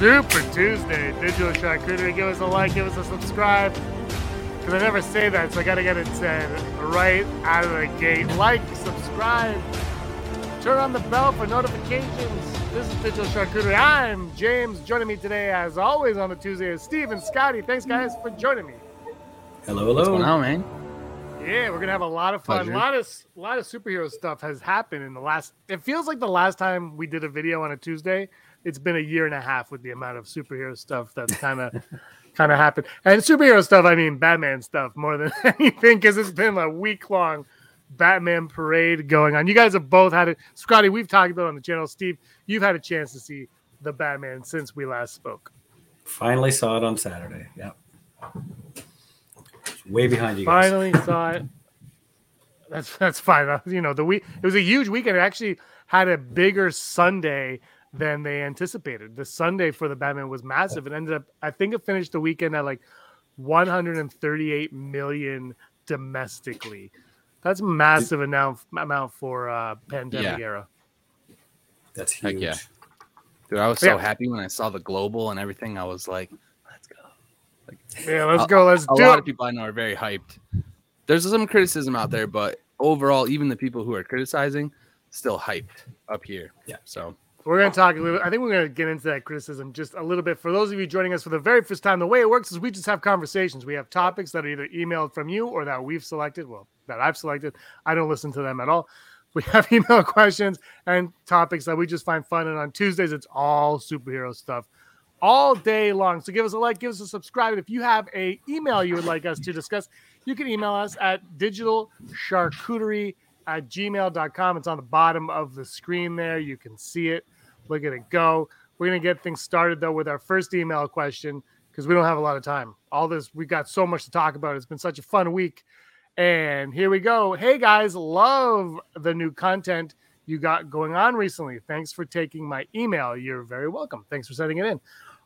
Super Tuesday, Digital Charcuterie. Give us a like, give us a subscribe. Because I never say that, so I got to get it said right out of the gate. Like, subscribe, turn on the bell for notifications. This is Digital Charcuterie. I'm James. Joining me today, as always, on the Tuesday is Steve and Scotty. Thanks, guys, for joining me. Hello, hello. What's going on, man? Yeah, we're gonna have a lot of fun. A lot of a lot of superhero stuff has happened in the last. It feels like the last time we did a video on a Tuesday. It's been a year and a half with the amount of superhero stuff that's kind of kind of happened. And superhero stuff, I mean Batman stuff more than anything, because it's been a week long Batman parade going on. You guys have both had it. Scotty, we've talked about it on the channel. Steve, you've had a chance to see the Batman since we last spoke. Finally saw it on Saturday. Yep. Way behind you guys. Finally saw it. That's that's fine. You know, the week it was a huge weekend. It actually had a bigger Sunday than they anticipated. The Sunday for the Batman was massive. It ended up, I think, it finished the weekend at like 138 million domestically. That's massive amount amount for uh, pandemic Yeah. era. That's Heck huge. yeah. Dude, I was so Yeah. happy when I saw the global and everything. I was like, let's go. Yeah, let's A- go. Let's do A lot it. of people I know are very hyped. There's some criticism out there, but overall, even the people who are criticizing still hyped up here. Yeah. So We're going to talk. I think we're going to get into that criticism just a little bit. For those of you joining us for the very first time, the way it works is we just have conversations. We have topics that are either emailed from you or that we've selected. Well, that I've selected. I don't listen to them at all. We have email questions and topics that we just find fun. And on Tuesdays, it's all superhero stuff all day long. So give us a like, give us a subscribe. And if you have a email you would like us to discuss, you can email us at digitalcharcuterie at gmail.com. It's on the bottom of the screen there. You can see it. Look at it go. We're going to get things started though with our first email question because we don't have a lot of time. All this, we've got so much to talk about. It's been such a fun week. And here we go. Hey guys, love the new content you got going on recently. Thanks for taking my email. You're very welcome. Thanks for sending it in.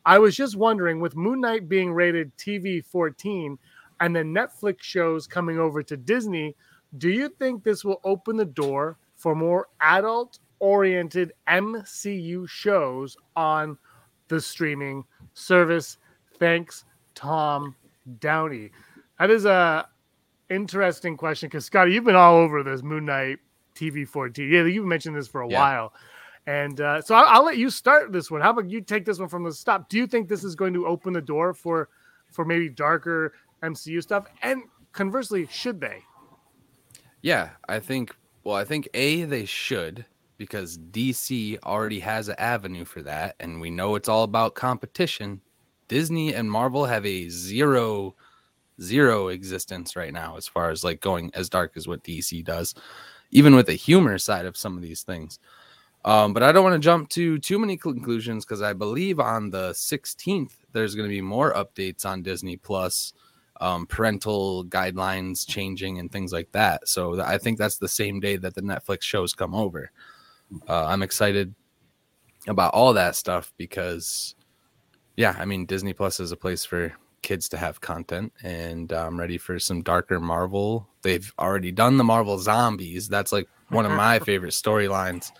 I was just wondering with Moon Knight being rated TV 14 and the Netflix shows coming over to Disney, do you think this will open the door for more adult oriented MCU shows on the streaming service? Thanks, Tom Downey. That is a interesting question because Scotty, you've been all over this Moon Knight TV 14. Yeah, you've mentioned this for a Yeah. while. And uh, so I'll, I'll let you start this one. How about you take this one from the stop? Do you think this is going to open the door for for maybe darker MCU stuff? And conversely, should they? Yeah, I think. Well, I think a they should because DC already has an avenue for that, and we know it's all about competition. Disney and Marvel have a zero zero existence right now as far as like going as dark as what DC does, even with the humor side of some of these things. Um, but I don't want to jump to too many conclusions because I believe on the 16th there's going to be more updates on Disney Plus, um, parental guidelines changing and things like that. So I think that's the same day that the Netflix shows come over. Uh, I'm excited about all that stuff because, yeah, I mean Disney Plus is a place for kids to have content, and I'm ready for some darker Marvel. They've already done the Marvel Zombies. That's like one of my favorite storylines.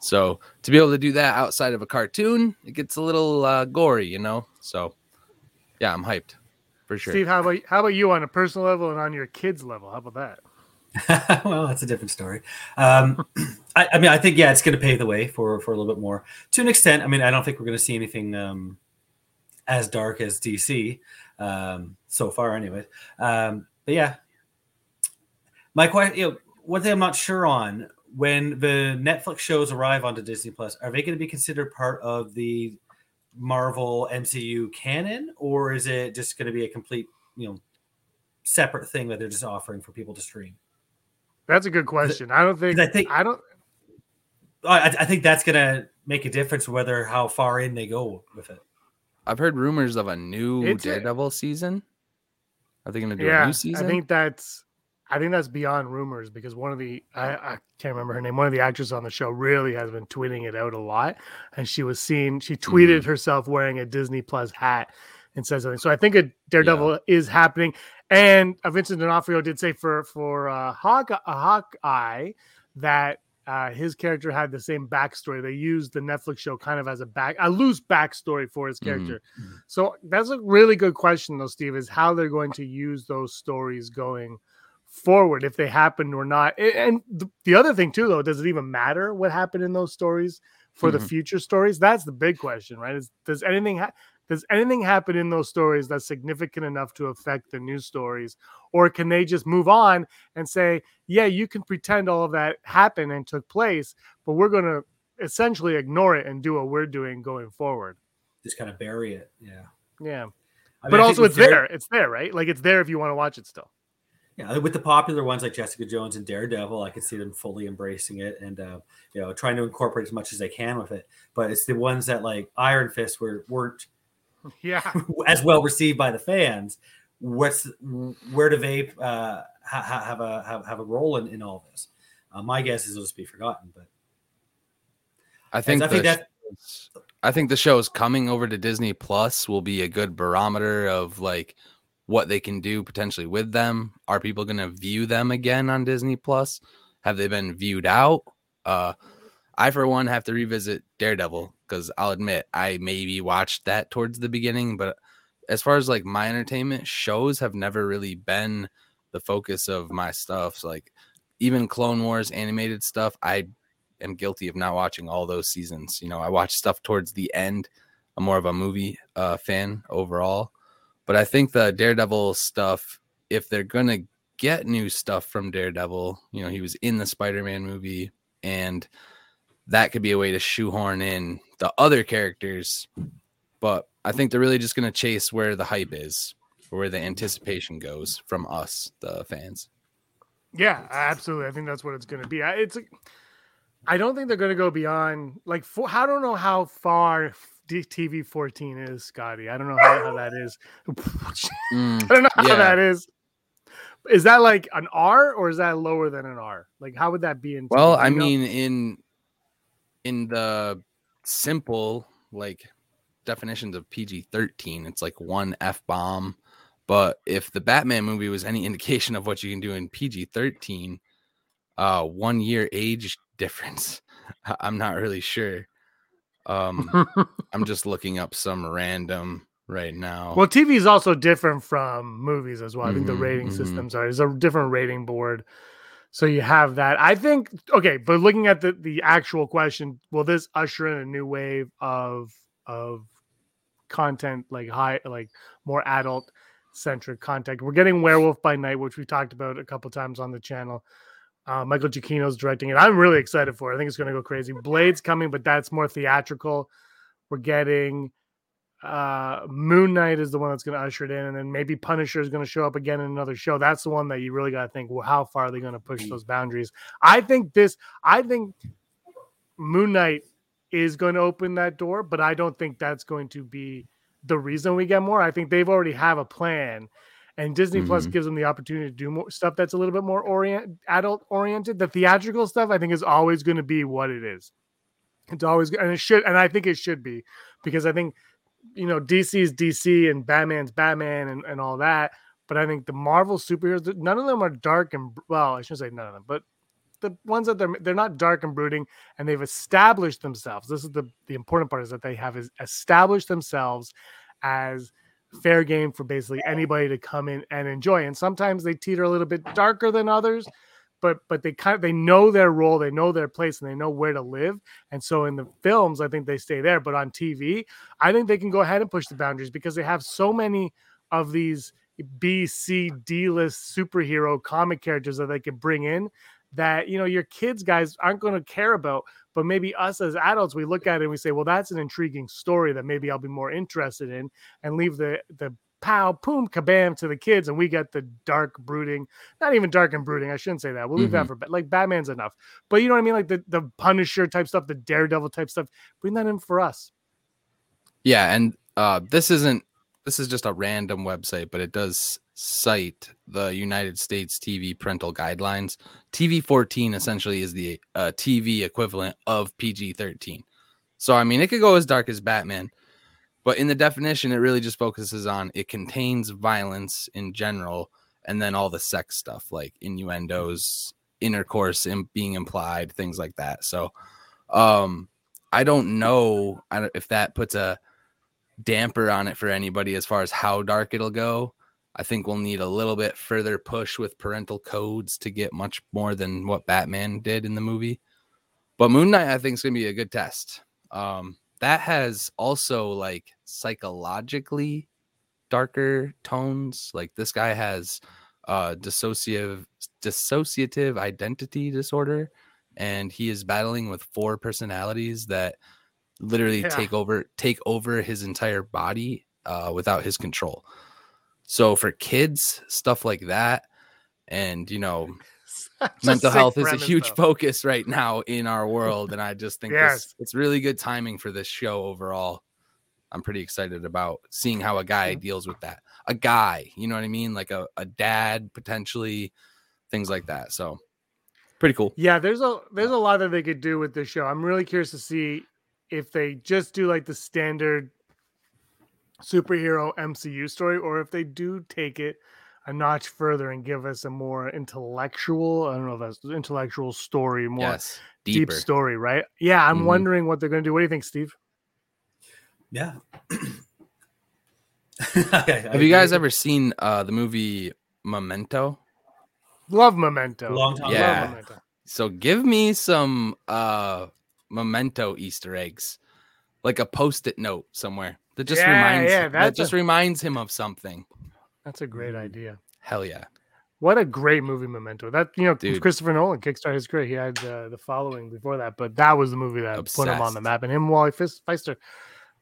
So to be able to do that outside of a cartoon, it gets a little uh, gory, you know. So yeah, I'm hyped for sure. Steve, how about how about you on a personal level and on your kids level? How about that? well, that's a different story. Um, I, I mean, I think yeah, it's going to pave the way for for a little bit more to an extent. I mean, I don't think we're going to see anything um, as dark as DC um, so far, anyway. Um, but yeah, my question, you know, one thing I'm not sure on when the Netflix shows arrive onto Disney Plus, are they going to be considered part of the Marvel MCU canon, or is it just going to be a complete, you know, separate thing that they're just offering for people to stream? That's a good question. I don't think I think- I don't I, I think that's gonna make a difference whether how far in they go with it. I've heard rumors of a new It's a- Daredevil season. Are they going to do a new season? I think that's I think that's beyond rumors because one of the I, I can't remember her name. One of the actors on the show really has been tweeting it out a lot, and she was seen. She tweeted Mm-hmm. herself wearing a Disney Plus hat and said something. So I think a Daredevil is happening. And uh, Vincent D'Onofrio did say for for uh, Hawk a Hawkeye that uh, his character had the same backstory. They used the Netflix show kind of as a back a loose backstory for his Mhm. character. So that's a really good question, though, Steve, is how they're going to use those stories going forward if they happened or not. And the, the other thing too, though, does it even matter what happened in those stories for the Mhm. future stories? That's the big question, right? Is does anything ha- does anything happen in those stories that's significant enough to affect the news stories, or can they just move on and say, yeah, you can pretend all of that happened and took place, but we're going to essentially ignore it and do what we're doing going forward. Just kind of bury it. Yeah. Yeah. I mean, but also it's Dare- there. It's there, right? Like it's there if you want to watch it still. Yeah, with the popular ones like Jessica Jones and Daredevil, I could see them fully embracing it and uh, you know trying to incorporate as much as they can with it. But it's the ones that like Iron Fist were weren't Yeah. as well received by the fans. What's where do they uh, ha- ha- have a have, have a role in, in all this? Uh, my guess is it'll just be forgotten. But I think, I think that- I think the shows coming over to Disney Plus will be a good barometer of like what they can do potentially with them. Are people going to view them again on Disney Plus? Have they been viewed out? Uh, I for one have to revisit Daredevil because I'll admit I maybe watched that towards the beginning, but as far as like my entertainment shows have never really been the focus of my stuff. So, like even Clone Wars animated stuff, I am guilty of not watching all those seasons. You know, I watch stuff towards the end. I'm more of a movie uh, fan overall, but I think the Daredevil stuff, if they're gonna get new stuff from Daredevil, you know, he was in the Spider-Man movie, and that could be a way to shoehorn in the other characters. But I think they're really just gonna chase where the hype is, or where the anticipation goes from us, the fans. Yeah, absolutely. I think that's what it's going to be. It's. I don't think they're going to go beyond like. For, I don't know how far TV fourteen is, Scotty. I don't know how, how that is. Mm, I don't know how Yeah. that is. Is that like an R or is that lower than an R? Like, how would that be in? Well, I mean, in in the simple like definitions of PG thirteen, it's like one f bomb. But if the Batman movie was any indication of what you can do in PG thirteen, uh, one year age difference, I'm not really sure. Um, I'm just looking up some random right now. Well, TV is also different from movies as well. I think the Mhm, rating mhm. systems are. There's a different rating board. So you have that. I think okay, but looking at the the actual question, will this usher in a new wave of of content like high like more adult centric content? We're getting Werewolf by Night, which we talked about a couple times on the channel. Uh, Michael Giacchino's directing it. I'm really excited for it. I think it's going to go crazy. Blade's coming, but that's more theatrical. We're getting uh Moon Knight is the one that's going to usher it in, and then maybe Punisher is going to show up again in another show. That's the one that you really got to think. Well, how far are they going to push those boundaries? I think this. I think Moon Knight is going to open that door, but I don't think that's going to be the reason we get more. I think they've already have a plan, and Disney Plus Mhm. gives them the opportunity to do more stuff that's a little bit more orient adult oriented. The theatrical stuff, I think, is always going to be what it is. It's always and it should, and I think it should be because I think you know DC is DC and Batman's Batman and, and all that. But I think the Marvel superheroes, none of them are dark and well, I shouldn't say none of them, but the ones that they're they're not dark and brooding, and they've established themselves. This is the the important part is that they have is established themselves as fair game for basically anybody to come in and enjoy. And sometimes they teeter a little bit darker than others, but but they kind of they know their role, they know their place, and they know where to live. And so in the films, I think they stay there. But on TV, I think they can go ahead and push the boundaries because they have so many of these B, C, D list superhero comic characters that they can bring in that you know your kids guys aren't going to care about but maybe us as adults we look at it and we say well that's an intriguing story that maybe i'll be more interested in and leave the the pow boom kabam to the kids and we get the dark brooding not even dark and brooding i shouldn't say that we'll leave that for like batman's enough. But you know what i mean? Like the the punisher type stuff the daredevil type stuff bring that in for us. Yeah, and uh, this isn't this is just a random website, but it does cite the United States TV parental guidelines. TV 14 essentially is the uh, TV equivalent of PG 13. So I mean, it could go as dark as Batman, but in the definition, it really just focuses on it contains violence in general, and then all the sex stuff like innuendos, intercourse and being implied, things like that. So, um, I don't know if that puts a damper on it for anybody as far as how dark it'll go. I think we'll need a little bit further push with parental codes to get much more than what Batman did in the movie. But Moon Knight, I think, is going to be a good test. Um, that has also like psychologically darker tones. Like this guy has uh dissociative dissociative identity disorder and he is battling with four personalities that literally yeah. take over take over his entire body uh without his control. So for kids, stuff like that and you know mental health is a huge though. focus right now in our world and i just think yes. this, it's really good timing for this show overall. I'm pretty excited about seeing how a guy deals with that. A guy you know what i mean? Like a, a dad potentially things like that so pretty cool. Yeah there's a there's a lot that they could do with this show. I'm really curious to see if they just do like the standard superhero mcu story or if they do take it a notch further and give us a more intellectual, I don't know if that's intellectual story, more yes, deep story, right? Yeah, I'm mm-hmm. wondering what they're going to do. What do you think, Steve? Yeah. Have you guys ever seen uh, the movie Memento? Love Memento. Long time. Yeah. Memento. So give me some uh, Memento Easter eggs, like a post-it note somewhere that just yeah, reminds yeah, that just a... reminds him of something. That's a great idea. Hell yeah. What a great movie, Memento. That you know, Dude. Christopher Nolan kickstarted his career. He had uh, the following before that, but that was the movie that Obsessed. put him on the map. And him, Wally Pfister,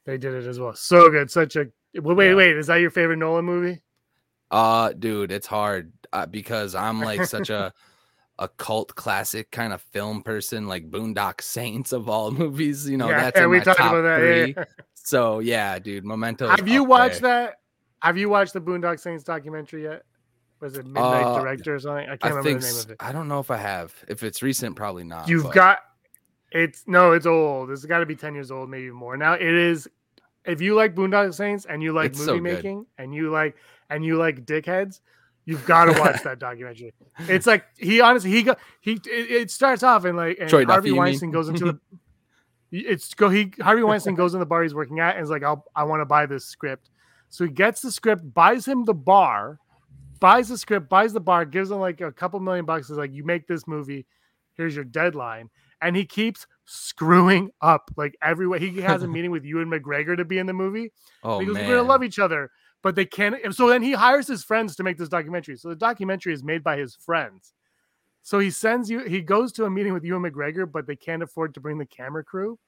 they did it as well. So good. Such a wait, yeah. wait. Is that your favorite Nolan movie? Uh, dude, it's hard uh, because I'm like such a a cult classic kind of film person, like Boondock Saints of all movies. You know, yeah, that's yeah, we talked about that. Three. Yeah. So yeah, dude, Memento. Have you watched there. that? Have you watched the Boondock Saints documentary yet? Was it Midnight uh, Director or something? I can't I remember the name of it. I don't know if I have. If it's recent, probably not. You've but... got it's no, it's old. It's got to be ten years old, maybe more. Now it is. If you like Boondock Saints and you like it's movie so making and you like and you like dickheads, you've got to watch that documentary. It's like he honestly he got he it, it starts off and like and Troy Harvey Duffy, Weinstein goes into the it's go he Harvey Weinstein goes in the bar he's working at and is like I'll I want to buy this script so he gets the script, buys him the bar, buys the script, buys the bar, gives him like a couple million bucks. Is like, you make this movie. Here's your deadline. And he keeps screwing up like everywhere. He has a meeting with Ewan McGregor to be in the movie. Oh, because we're gonna love each other, but they can't. So then he hires his friends to make this documentary. So the documentary is made by his friends. So he sends you. He goes to a meeting with Ewan McGregor, but they can't afford to bring the camera crew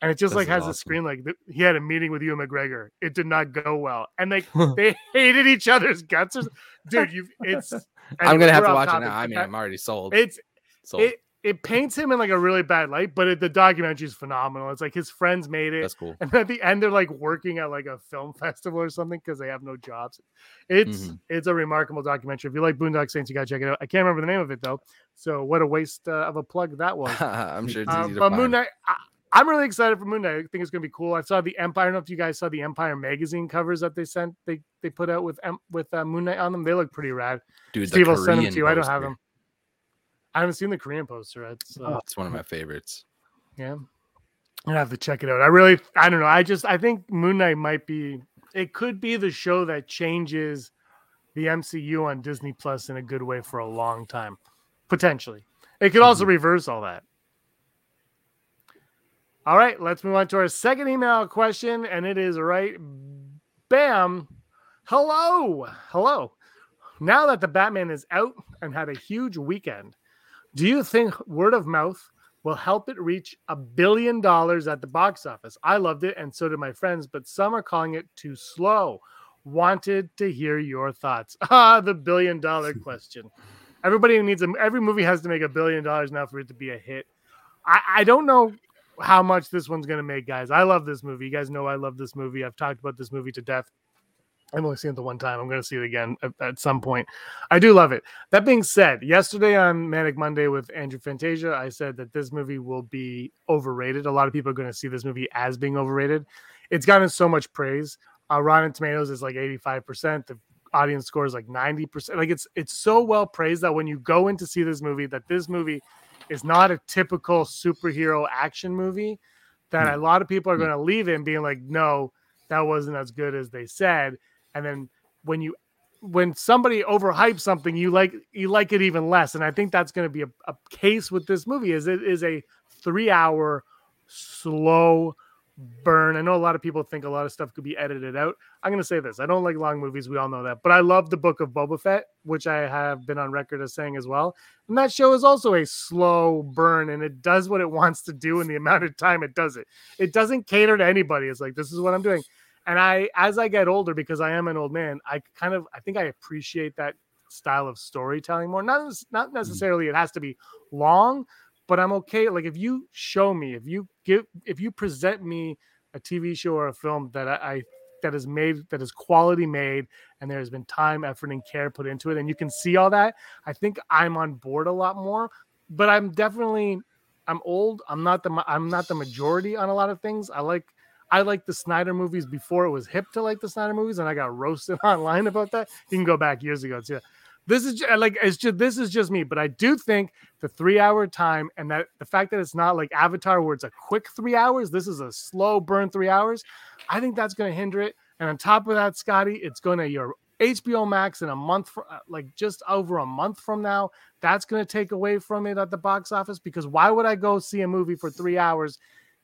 and it just like has awesome. a screen like he had a meeting with Ewan McGregor. It did not go well, and they they hated each other's guts. Dude, you it's. I'm gonna have to watch it now. I mean, I'm already sold. It's sold. it it paints him in like a really bad light, but it, the documentary is phenomenal. It's like his friends made it. That's cool. And at the end, they're like working at like a film festival or something because they have no jobs. It's mm-hmm. it's a remarkable documentary. If you like Boondock Saints, you gotta check it out. I can't remember the name of it though. So what a waste uh, of a plug that was. I'm sure it's um, easy to but find. Moon Knight, I, I'm really excited for Moon Knight. I think it's gonna be cool. I saw the Empire. I don't know if you guys saw the Empire magazine covers that they sent. They they put out with with uh, Moon Knight on them. They look pretty rad. Dude, Steve will send them to you. I don't have them. I haven't seen the Korean poster. It's uh, it's one of my favorites. Yeah, I have to check it out. I really, I don't know. I just, I think Moon Knight might be. It could be the show that changes the MCU on Disney Plus in a good way for a long time, potentially. It could also mm-hmm. reverse all that. All right, let's move on to our second email question, and it is right. Bam. Hello. Hello. Now that the Batman is out and had a huge weekend, do you think word of mouth will help it reach a billion dollars at the box office? I loved it, and so did my friends, but some are calling it too slow. Wanted to hear your thoughts. Ah, the billion dollar question. Everybody needs a every movie has to make a billion dollars now for it to be a hit. I, I don't know how much this one's going to make, guys. I love this movie. You guys know I love this movie. I've talked about this movie to death. I've only seen it the one time. I'm going to see it again at, at, some point. I do love it. That being said, yesterday on Manic Monday with Andrew Fantasia, I said that this movie will be overrated. A lot of people are going to see this movie as being overrated. It's gotten so much praise. Uh, Rotten Tomatoes is like 85%. The audience score is like 90%. Like it's it's so well praised that when you go in to see this movie, that this movie is not a typical superhero action movie. That Mm. a lot of people are Mm. going to leave it and being like, no, that wasn't as good as they said. And then when you when somebody overhypes something, you like you like it even less. And I think that's going to be a, a case with this movie. Is it is a three hour slow burn. I know a lot of people think a lot of stuff could be edited out. I'm going to say this: I don't like long movies. We all know that, but I love the Book of Boba Fett, which I have been on record as saying as well. And that show is also a slow burn, and it does what it wants to do in the amount of time it does it. It doesn't cater to anybody. It's like this is what I'm doing. And I, as I get older, because I am an old man, I kind of, I think I appreciate that style of storytelling more. Not, not necessarily it has to be long, but I'm okay. Like if you show me, if you give, if you present me a TV show or a film that I, I that is made, that is quality made, and there has been time, effort, and care put into it, and you can see all that, I think I'm on board a lot more. But I'm definitely, I'm old. I'm not the, I'm not the majority on a lot of things. I like. I like the Snyder movies before it was hip to like the Snyder movies, and I got roasted online about that. You can go back years ago too. This is like it's just this is just me, but I do think the three hour time and that the fact that it's not like Avatar where it's a quick three hours, this is a slow burn three hours. I think that's going to hinder it. And on top of that, Scotty, it's going to your HBO Max in a month, for, uh, like just over a month from now. That's going to take away from it at the box office because why would I go see a movie for three hours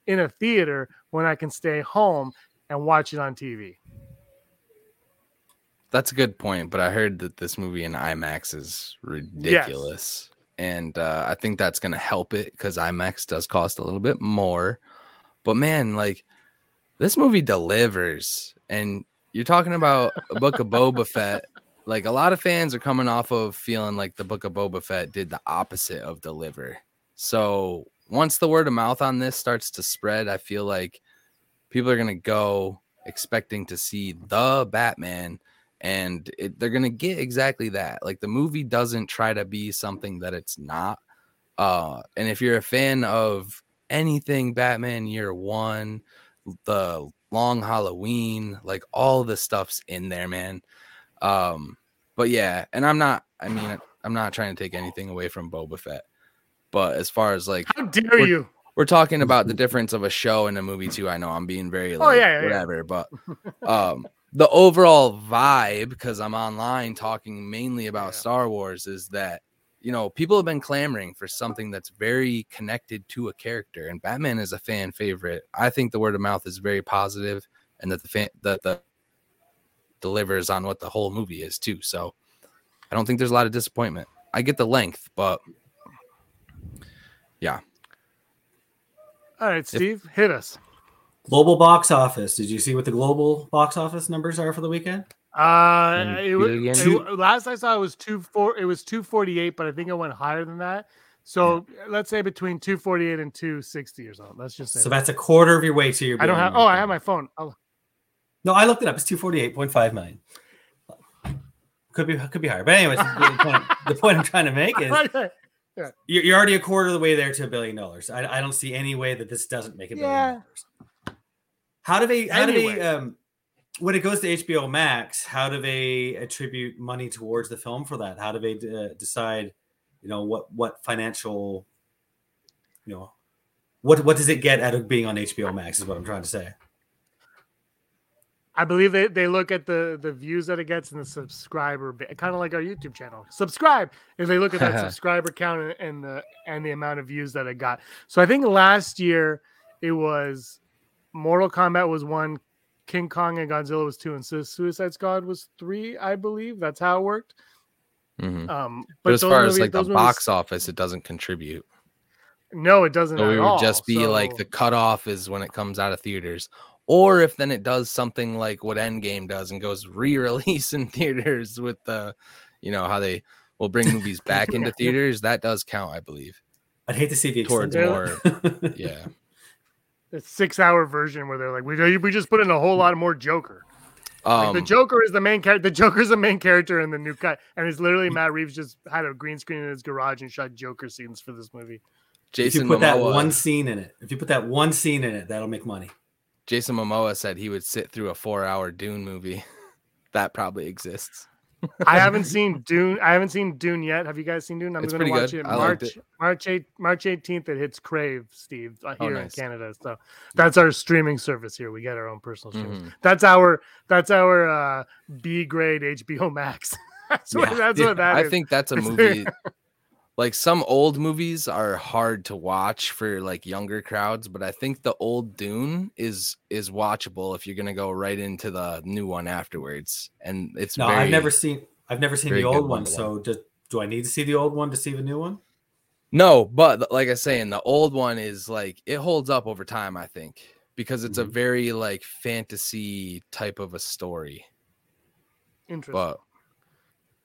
in a theater when I can stay home and watch it on TV? That's a good point, but I heard that this movie in IMAX is ridiculous. And uh, I think that's going to help it because IMAX does cost a little bit more. But man, like this movie delivers. And you're talking about a book of Boba Fett. Like a lot of fans are coming off of feeling like the book of Boba Fett did the opposite of deliver. So once the word of mouth on this starts to spread, I feel like people are going to go expecting to see the Batman and it, they're gonna get exactly that. Like the movie doesn't try to be something that it's not. Uh, and if you're a fan of anything Batman Year One, the Long Halloween, like all the stuff's in there, man. Um, but yeah, and I'm not. I mean, I'm not trying to take anything away from Boba Fett, but as far as like How dare We're- you? we're talking about the difference of a show and a movie too. I know I'm being very Oh, like yeah, yeah, yeah. whatever, but um the overall vibe because I'm online talking mainly about Yeah. Star Wars is that you know people have been clamoring for something that's very connected to a character and Batman is a fan favorite. I think the word of mouth is very positive and that the fan that the delivers on what the whole movie is too. So I don't think there's a lot of disappointment. I get the length, but yeah. All right, Steve, hit us. Global box office. Did you see what the global box office numbers are for the weekend? Uh, it, you wa- it it again? wa- last I saw it was two four. It was two forty eight, but I think it went higher than that. So let's say between two forty eight and two sixty or something. Let's just say. So that. that's a quarter of your way to your. I don't have. Oh, right I have my phone. Oh, No, I looked it up. It's two forty eight point five million. Could be could be higher, but anyways, the, point, the point I'm trying to make is okay. you're, you're already a quarter of the way there to a billion dollars. I, I don't see any way that this doesn't make a billion Yeah. dollars. How do they? How do they? Um, when it goes to HBO Max, how do they attribute money towards the film for that? How do they uh, decide? You know what what financial, you know, what what does it get out of being on HBO Max? Is what I'm trying to say. I believe they, they look at the the views that it gets and the subscriber, kind of like our YouTube channel. Subscribe, if they look at that subscriber count and, and the and the amount of views that it got. So I think last year it was Mortal Kombat was one, King Kong and Godzilla was two, and Su- Suicide Squad was three. I believe that's how it worked. mhm. Um, but, as those far as like the movies- box office, it doesn't contribute. no, it doesn't. So at it would all. just be like the cutoff is when it comes out of theaters. Or if then it does something like what Endgame does and goes re-release in theaters with the, you know, how they will bring movies back into theaters. That does count, I believe. I'd hate to see the Towards more, yeah. The six hour version where they're like, we we just put in a whole lot more Joker. Like, Um, the Joker is the main character. The Joker's the main character in the new cut, and it's literally Matt Reeves just had a green screen in his garage and shot Joker scenes for this movie. if you Jason put that one scene in it, if you put that one scene in it, that'll make money. Jason Momoa said he would sit through a four-hour Dune movie. that probably exists. I haven't seen Dune. I haven't seen Dune yet. Have you guys seen Dune? I'm going to watch good. it March it. March 8 March 18th. It hits Crave, Steve, uh, Oh, here nice. in Canada. So that's our streaming service here. We get our own personal streams. Mhm. That's our that's our uh, B grade HBO Max. that's what, that's yeah. what that I is. think that's a movie. Like some old movies are hard to watch for like younger crowds, but I think the old Dune is is watchable if you're gonna go right into the new one afterwards. And it's No, very, I've never seen. I've never seen the old one one. So do, do I need to see the old one to see the new one? no, but like I was saying, the old one is like it holds up over time. I think because it's a Mhm. very like fantasy type of a story. Interesting. But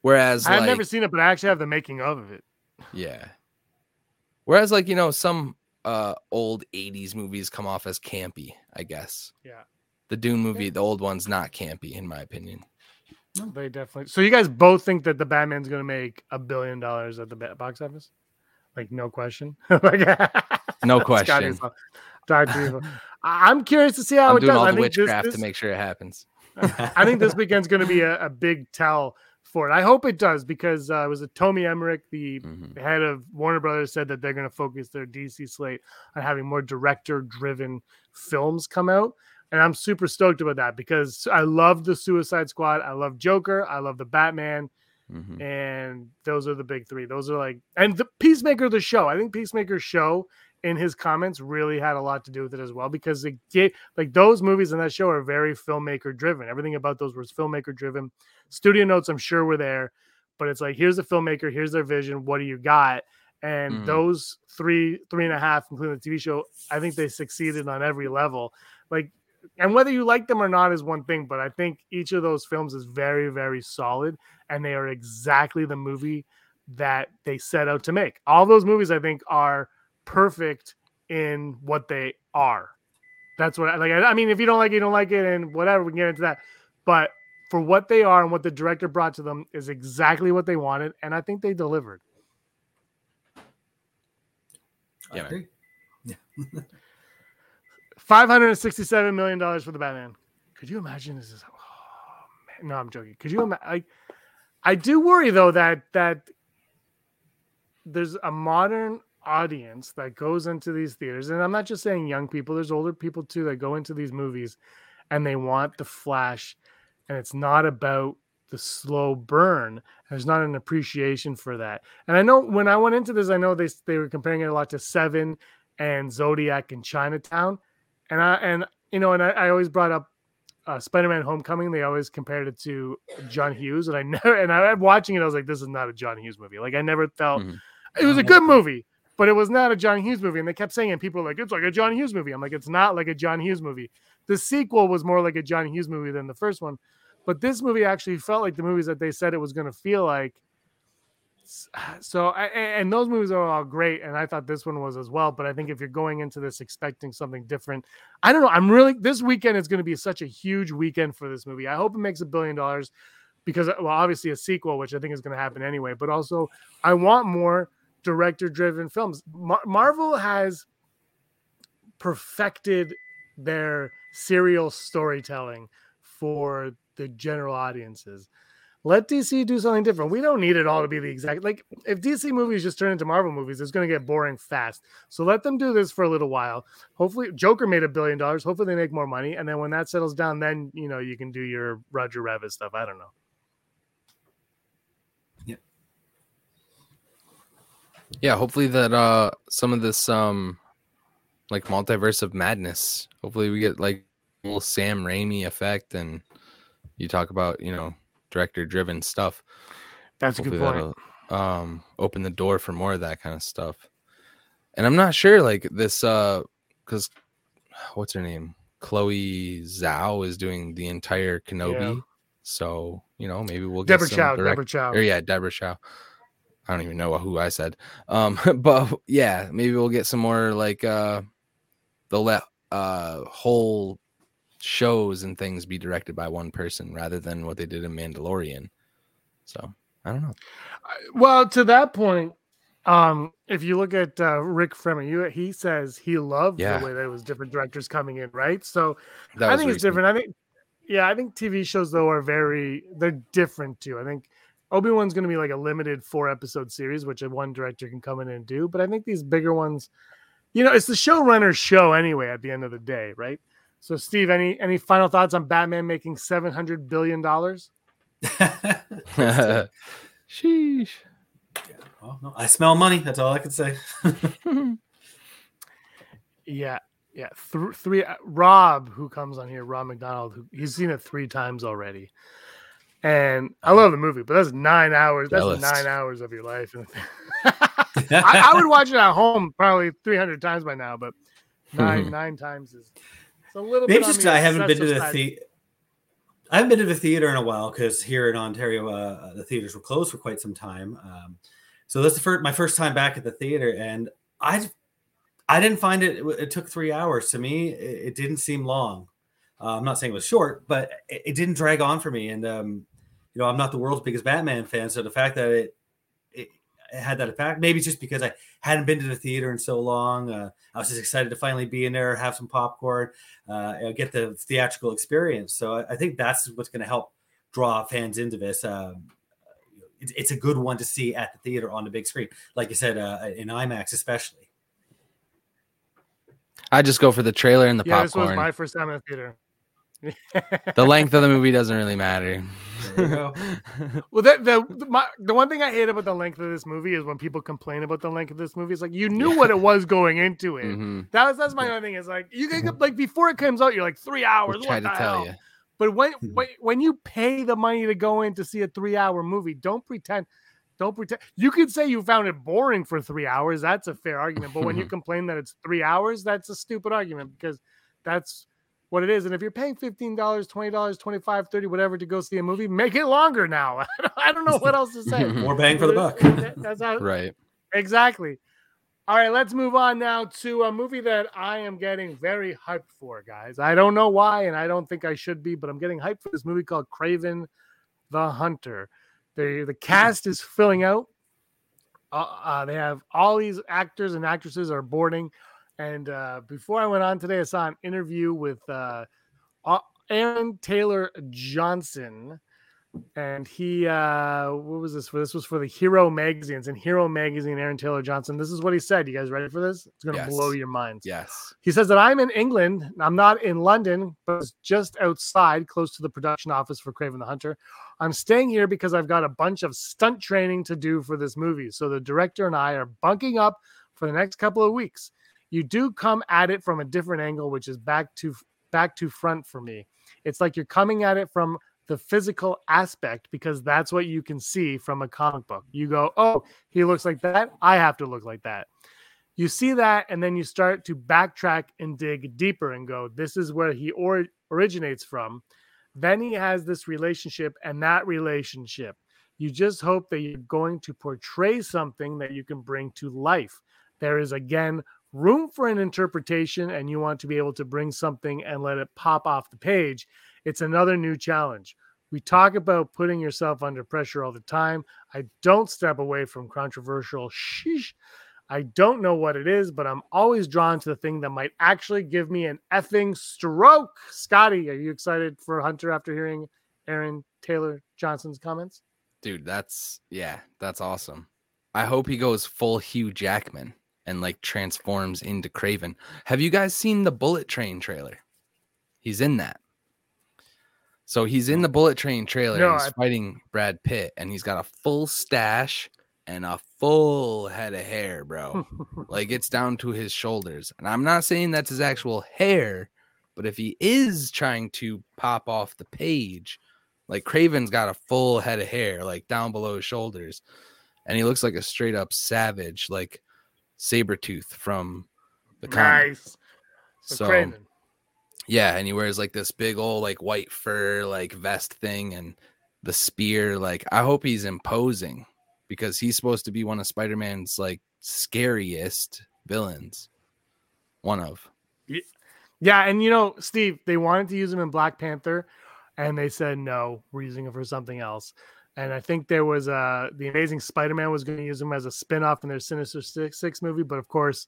whereas I've like, never seen it, but I actually have the making of it. Yeah. Whereas, like, you know, some uh old 80s movies come off as campy, I guess. Yeah. The Dune movie, the old one's not campy, in my opinion. They definitely. So you guys both think that the Batman's going to make a billion dollars at the box office? Like no question. like, No question. yourself. Talk to. I- I'm curious to see how I'm it doing does. all I the think this, witchcraft this, to make sure it happens. I think this weekend's going to be a, a big tell for it. I hope it does because uh, it was a Toby Emmerich, the Mhm. head of Warner Brothers, said that they're going to focus their DC slate on having more director-driven films come out, and I'm super stoked about that because I love the Suicide Squad, I love Joker, I love the Batman, Mhm. and those are the big three. Those are like, and the Peacemaker, the show. I think Peacemaker show in his comments really had a lot to do with it as well because it get like those movies in that show are very filmmaker driven. Everything about those was filmmaker driven. Studio notes, I'm sure, were there, but it's like here's the filmmaker, here's their vision. What do you got? And Mhm. those three, three and a half, including the TV show, I think they succeeded on every level. Like, and whether you like them or not is one thing, but I think each of those films is very, very solid, and they are exactly the movie that they set out to make. All those movies, I think, are perfect in what they are. That's what I like. I I mean, if you don't like it, you don't like it, and whatever, we can get into that. But for what they are and what the director brought to them is exactly what they wanted, and I think they delivered. I Yeah, man. agree. Five hundred and sixty-seven million dollars for the Batman. Could you imagine this? Is oh, man. No, I'm joking. Could you imagine? I, I do worry though that that there's a modern audience that goes into these theaters, and I'm not just saying young people. There's older people too that go into these movies, and they want the flash, and it's not about the slow burn. There's not an appreciation for that. And I know when I went into this, I know they they were comparing it a lot to Seven and Zodiac and Chinatown, and I and you know, and I, I always brought up uh, Spider-Man: Homecoming. They always compared it to John Hughes, and I never and I watching it, I was like, this is not a John Hughes movie. Like I never felt Mhm. it was a good movie, but it was not a John Hughes movie. And they kept saying, it. people were like, it's like a John Hughes movie. I'm like, it's not like a John Hughes movie. The sequel was more like a John Hughes movie than the first one, but this movie actually felt like the movies that they said it was going to feel like. So, and those movies are all great, and I thought this one was as well. But I think if you're going into this expecting something different, I don't know. I'm really this weekend is going to be such a huge weekend for this movie. I hope it makes a billion dollars because, well, obviously a sequel, which I think is going to happen anyway. But also, I want more director-driven films. Mar- Marvel has perfected their serial storytelling for the general audiences. Let DC do something different. We don't need it all to be the exact like if DC movies just turn into Marvel movies, it's going to get boring fast. So let them do this for a little while. Hopefully, Joker made a billion dollars. Hopefully, they make more money, and then when that settles down, then you know you can do your Roger Rabbit stuff. I don't know. Yeah, hopefully that uh some of this um like multiverse of madness. Hopefully we get like a little Sam Raimi effect and you talk about, you know, director driven stuff. That's a good Hopefully point. um open the door for more of that kind of stuff. And I'm not sure like this uh cuz what's her name? Chloe Zhao is doing the entire Kenobi. Yeah. So, you know, maybe we'll get Deborah some Chow. direct- Deborah Chow. or yeah, Deborah Chow. I don't even know who I said. Um, but yeah, maybe we'll get some more like uh they'll let uh whole shows and things be directed by one person rather than what they did in Mandalorian. So I don't know. Well, to that point, um, if you look at uh, Rick Fremen, you, he says he loved Yeah. the way that it was different directors coming in, right? So That I think it's different. I think, yeah, I think TV shows though are very they're different too. I think Obi Wan's going to be like a limited four episode series, which one director can come in and do. But I think these bigger ones, you know, it's the showrunner's show anyway. At the end of the day, right? So, Steve, any any final thoughts on Batman making seven hundred billion dollars? Sheesh. well, no, I smell money. That's all I can say. yeah, yeah. Th- three. Uh, Rob, who comes on here, Rob McDonald, who he's seen it three times already. And I love the movie, but that's nine hours. That's nine hours of your life. I, I, would watch it at home probably 300 times by now, but 9 nine times is a little bit. Maybe just because I haven't been to the theater. I haven't been to the theater in a while because here in Ontario, uh, the theaters were closed for quite some time. Um, so that's the first, my first time back at the theater, and I, I didn't find it. It took three hours to me. It, it didn't seem long. Uh, I'm not saying it was short, but it, it didn't drag on for me. And um, you know, I'm not the world's biggest Batman fan, so the fact that it it, it had that effect, maybe just because I hadn't been to the theater in so long, uh, I was just excited to finally be in there, have some popcorn, uh, get the theatrical experience. So I, I think that's what's going to help draw fans into this. Um, it's, it's a good one to see at the theater on the big screen, like you said, uh, in IMAX especially. I just go for the trailer and the yeah, popcorn. This was my first time in the theater. the length of the movie doesn't really matter. well, the, the my, the one thing I hate about the length of this movie is when people complain about the length of this movie. It's like you knew yeah. what it was going into it. Mm-hmm. That was that's my other thing. Is like you can like before it comes out, you're like three hours. What the hell? You. But when, when when you pay the money to go in to see a three hour movie, don't pretend. Don't pretend. You could say you found it boring for three hours. That's a fair argument. But when you complain that it's three hours, that's a stupid argument because that's what it is. And if you're paying $15, $20, $25, 30 whatever to go see a movie, make it longer now. I don't know what else to say. More bang for the buck. That's how, right. Exactly. All right, let's move on now to a movie that I am getting very hyped for, guys. I don't know why, and I don't think I should be, but I'm getting hyped for this movie called Kraven the Hunter. The, the cast is filling out. Uh, uh, they have all these actors and actresses are boarding. And uh, before I went on today, I saw an interview with uh, Aaron Taylor Johnson, and he uh, what was this for? This was for the Hero magazines and Hero magazine. Aaron Taylor Johnson. This is what he said. You guys ready for this? It's going to yes. blow your minds. Yes. He says that I'm in England. I'm not in London, but just outside, close to the production office for Kraven the Hunter. I'm staying here because I've got a bunch of stunt training to do for this movie. So the director and I are bunking up for the next couple of weeks you do come at it from a different angle, which is back to back to front for me. It's like you're coming at it from the physical aspect because that's what you can see from a comic book. You go, oh, he looks like that. I have to look like that. You see that, and then you start to backtrack and dig deeper and go, this is where he or- originates from. Then he has this relationship, and that relationship. You just hope that you're going to portray something that you can bring to life. There is again room for an interpretation and you want to be able to bring something and let it pop off the page, it's another new challenge. We talk about putting yourself under pressure all the time. I don't step away from controversial sheesh. I don't know what it is, but I'm always drawn to the thing that might actually give me an effing stroke. Scotty, are you excited for Hunter after hearing Aaron Taylor Johnson's comments? Dude, that's yeah, that's awesome. I hope he goes full Hugh Jackman and like transforms into Kraven. Have you guys seen the Bullet Train trailer? He's in that. So he's in the Bullet Train trailer. No, he's I... fighting Brad Pitt, and he's got a full stash and a full head of hair, bro. like it's down to his shoulders. And I'm not saying that's his actual hair, but if he is trying to pop off the page, like Kraven's got a full head of hair, like down below his shoulders, and he looks like a straight up savage. Like Sabretooth from the nice. So, Kraven. yeah, and he wears like this big old like white fur like vest thing and the spear. Like, I hope he's imposing because he's supposed to be one of Spider-Man's like scariest villains. One of. Yeah, and you know, Steve, they wanted to use him in Black Panther, and they said no, we're using him for something else and I think there was uh the Amazing Spider-Man was going to use him as a spin-off in their Sinister Six, Six movie, but of course,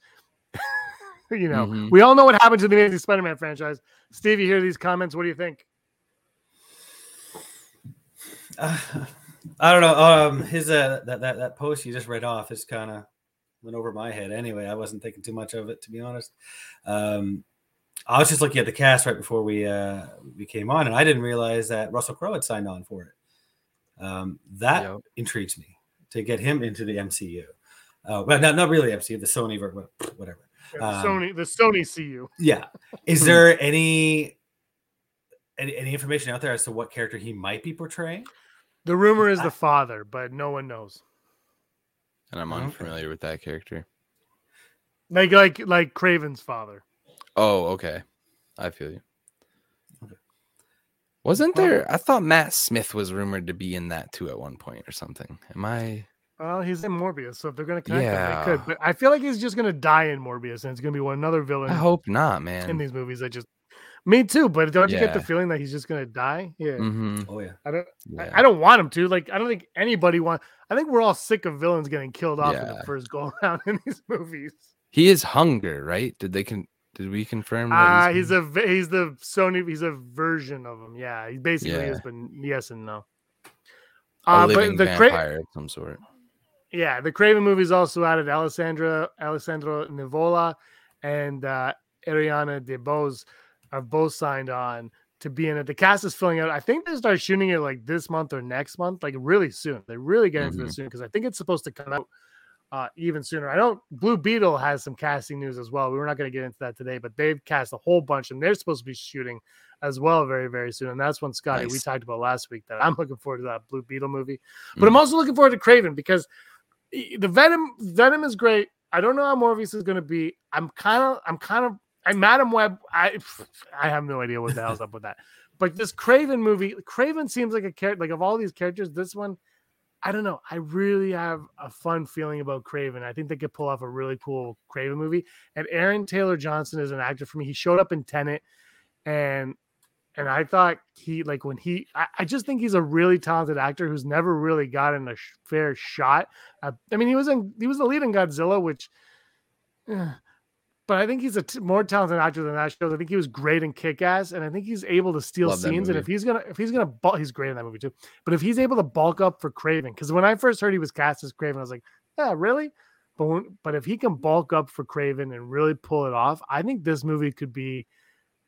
you know, mm-hmm. we all know what happened to the Amazing Spider-Man franchise. Steve, you hear these comments? What do you think? Uh, I don't know. Um, his uh, that that that post you just read off is kind of went over my head. Anyway, I wasn't thinking too much of it to be honest. Um, I was just looking at the cast right before we uh we came on, and I didn't realize that Russell Crowe had signed on for it. Um, that Yep. intrigues me to get him into the MCU. Uh, well, not not really MCU, the Sony, ver- whatever. Yeah, the Um, Sony, the Sony CU. Yeah. Is there any, any any information out there as to what character he might be portraying? The rumor is I- the father, but no one knows. And I'm Okay. unfamiliar with that character. Like like like Kraven's father. Oh, okay. I feel you. Okay. Wasn't Well- there? I thought Matt Smith was rumored to be in that too at one point or something. Am I? Well, he's in Morbius, so if they're gonna connect them, Yeah. they could. But I feel like he's just gonna die in Morbius, and it's gonna be one another villain I hope not, man. in these movies. I just me too. But don't you get the feeling that he's just gonna die? Yeah. hmm Oh yeah. I don't. Yeah. I, I don't want him to. Like, I don't think anybody want. I think we're all sick of villains getting killed off in the first go around in these movies. He is Hunger, right? Did they can? Did we confirm? Ah, that he's a he's the Sony. He's a version of him. Yeah, he basically Yeah. is, but yes and no. a Uh, living but the Cra- vampire of some sort. yeah, the Kraven movies also added Alessandra Alessandro Nivola and uh, Ariana DeBose are both signed on to be in it. The cast is filling out. I think they start shooting it like this month or next month, like really soon. They really get into this soon because I think it's supposed to come out uh, even sooner. I don't. Blue Beetle has some casting news as well. We were not going to get into that today, but they've cast a whole bunch and they're supposed to be shooting as well very, very soon. And that's one, Scotty, we talked about last week that I'm looking forward to that Blue Beetle movie. But I'm also looking forward to Kraven because the Venom Venom is great. I don't know how Morbius is going to be. I'm kind of I'm kind of I'm Madam Web. I I have no idea what the hell's up with that. But this Kraven movie, Kraven seems like a character. Like of all these characters, this one, I don't know. I really have a fun feeling about Kraven. I think they could pull off a really cool Kraven movie. And Aaron Taylor Johnson is an actor for me. He showed up in Tenet, and and I thought he like when he. I, I just think he's a really talented actor who's never really gotten a sh- fair shot. Uh, I mean, he was in he was the lead in Godzilla, which. eh, but I think he's a t- more talented actor than that shows. I think he was great in Kick Ass, and I think he's able to steal Love scenes. And if he's gonna, if he's gonna, bulk, he's great in that movie too. But if he's able to bulk up for Kraven, because when I first heard he was cast as Kraven, I was like, yeah, really? But when, but if he can bulk up for Kraven and really pull it off, I think this movie could be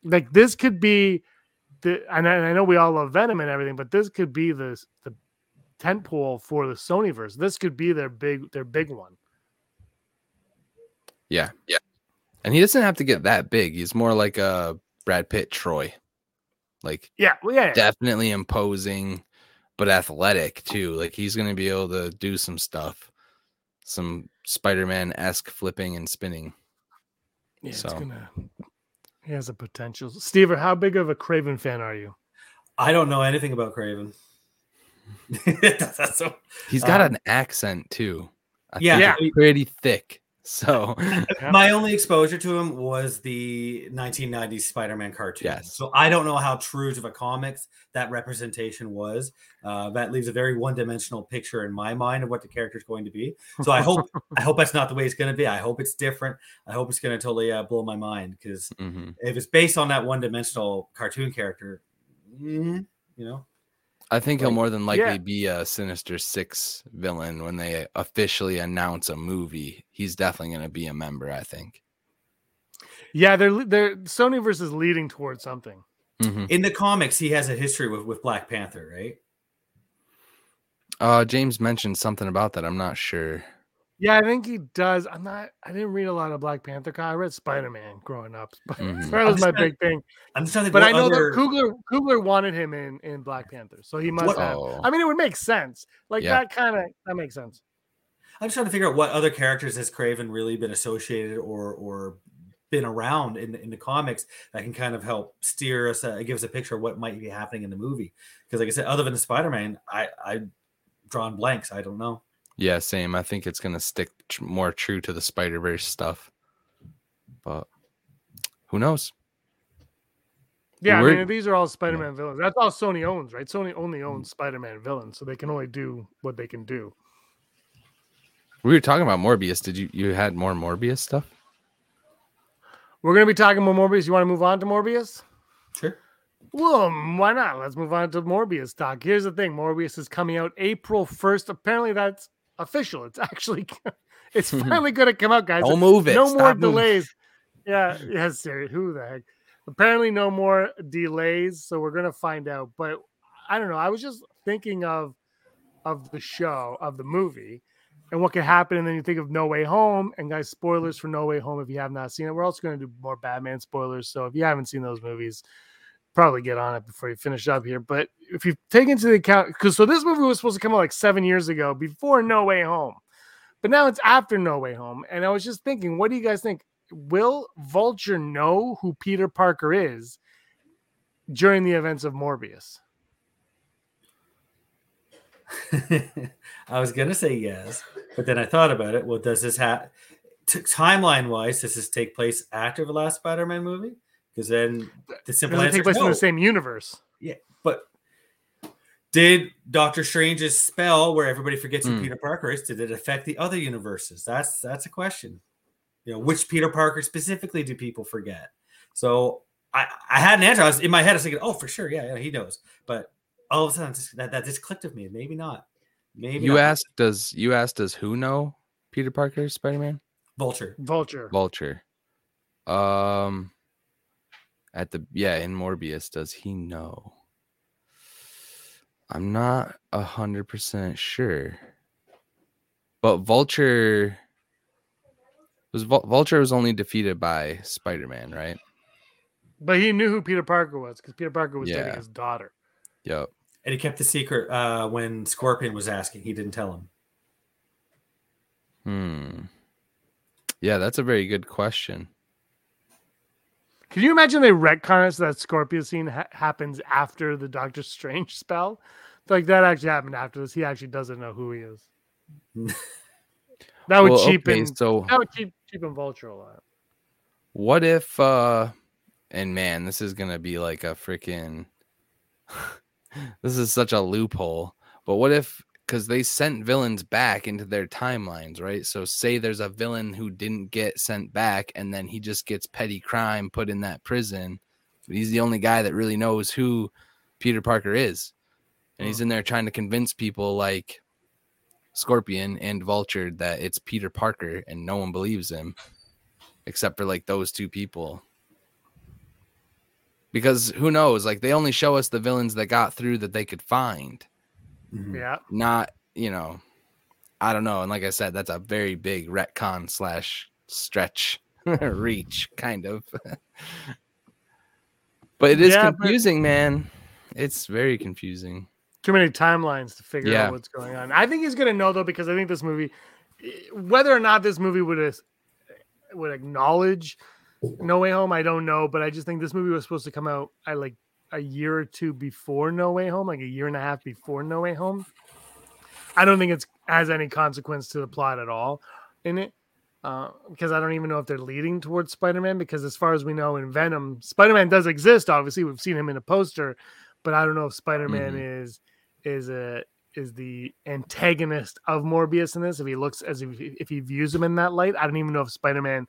like this could be the. And I, and I know we all love Venom and everything, but this could be the the tentpole for the Sonyverse. This could be their big their big one. Yeah, yeah. And he doesn't have to get that big. He's more like a Brad Pitt, Troy. Like Yeah, well, yeah, yeah. definitely imposing, but athletic too. Like he's gonna be able to do some stuff, some Spider-Man esque flipping and spinning. Yeah, it's So- gonna. He has a potential. Steve, how big of a Kraven fan are you? I don't know anything about Kraven. That's- that's so- He's got Um, an accent too. I yeah, think Yeah. it's pretty thick. So My only exposure to him was the 1990s Spider-Man cartoon. Yes. So I don't know how true to the comics that representation was. Uh, that leaves a very one-dimensional picture in my mind of what the character is going to be. So I hope I hope that's not the way it's going to be. I hope it's different. I hope it's going to totally uh, blow my mind because mhm. if it's based on that one-dimensional cartoon character, mm, you know, I think he'll more than likely yeah. be a Sinister Six villain when they officially announce a movie. He's definitely going to be a member. I think. Yeah, they're they're Sony versus leading towards something. Mhm. in the comics he has a history with with Black Panther, right? Uh, James mentioned something about that. I'm not sure. Yeah, I think he does. I'm not. I didn't read a lot of Black Panther. I read Spider Man growing up. Mhm. that was my trying- big thing. I'm just trying to But I know other- that Coogler Coogler wanted him in in Black Panther, so he must What- have. Oh. I mean, it would make sense. Like Yeah. that kind of that makes sense. I'm just trying to figure out what other characters has Kraven really been associated or or been around in the, in the comics that can kind of help steer us, uh, give us a picture of what might be happening in the movie. Because, like I said, other than the Spider-Man, I I drawn blanks. I don't know. Yeah, same. I think it's gonna stick tr- more true to the Spider Verse stuff, but who knows? Yeah, I We're- mean, these are all Spider Man villains. That's all Sony owns, right? Sony only owns Spider Man villains, so they can only do what they can do. We were talking about Morbius. Did you you had more Morbius stuff? We're gonna be talking about Morbius. You want to move on to Morbius? Sure. Well, why not? Let's move on to Morbius talk. Here's the thing: Morbius is coming out April first. Apparently, that's official. It's actually, it's finally going to come out, guys. Don't move it. No Stop more moving. delays. Yeah, yeah, Siri. Who the heck? Apparently, no more delays. So we're gonna find out. But I don't know. I was just thinking of of the show of the movie and what could happen, and then you think of No Way Home. And guys, spoilers for No Way Home if you have not seen it. We're also gonna do more Batman spoilers. So if you haven't seen those movies, probably get on it before you finish up here. But if you take into the account, because so this movie was supposed to come out like seven years ago before No Way Home, but now it's after No Way Home. And I was just thinking, what do you guys think? Will Vulture know who Peter Parker is during the events of Morbius? I was gonna say yes, but then I thought about it. Well, does this have t- timeline wise? Does this take place after the last Spider-Man movie? Because then the simple Does it answer take place is in the same universe? Yeah, but did Doctor Strange's spell, where everybody forgets who Hmm. Peter Parker is, did it affect the other universes? That's that's a question. You know, which Peter Parker specifically do people forget? So I I had an answer. I was in my head. I was thinking, oh, for sure, yeah, yeah, he knows. But all of a sudden, just, that that just clicked with me. Maybe not. Maybe You not. asked, does you asked, does who know Peter Parker, Spider Man? Vulture. Vulture. Vulture. Um, at the yeah in Morbius, does he know? I'm not a hundred percent sure, but Vulture was Vulture was only defeated by Spider Man, right? But he knew who Peter Parker was because Peter Parker was dating his daughter. Yep. And he kept the secret uh, when Scorpion was asking. He didn't tell him. Hmm. Yeah, that's a very good question. Can you imagine they retcon it so that Scorpio scene ha- happens after the Doctor Strange spell? Like that actually happened after this. He actually doesn't know who he is. That would Well, okay, cheapen. so That would cheap, cheapen Vulture a lot. What if uh and man, this is gonna be like a freaking this is such a loophole. But what if because they sent villains back into their timelines, right? So say there's a villain who didn't get sent back and then he just gets petty crime put in that prison. But he's the only guy that really knows who Peter Parker is. And he's hmm. in there trying to convince people like Scorpion and Vulture that it's Peter Parker and no one believes him except for like those two people. Because who knows? Like they only show us the villains that got through that they could find, Mhm. Yeah. not you know. I don't know. And like I said, that's a very big retcon slash stretch reach, kind of. but it is Yeah, but- confusing, man. It's very confusing. Too many timelines to figure Yeah. out what's going on. I think he's gonna know though because I think this movie, whether or not this movie would would acknowledge No Way Home, I don't know. But I just think this movie was supposed to come out I like a year or two before No Way Home, like a year and a half before No Way Home. I don't think it's has any consequence to the plot at all in it. Uh, because I don't even know if they're leading towards Spider-Man. Because as far as we know, in Venom, Spider-Man does exist. Obviously, we've seen him in a poster, but I don't know if Spider-Man is is a is the antagonist of Morbius in this. If he looks as if if he views him in that light, I don't even know if Spider-Man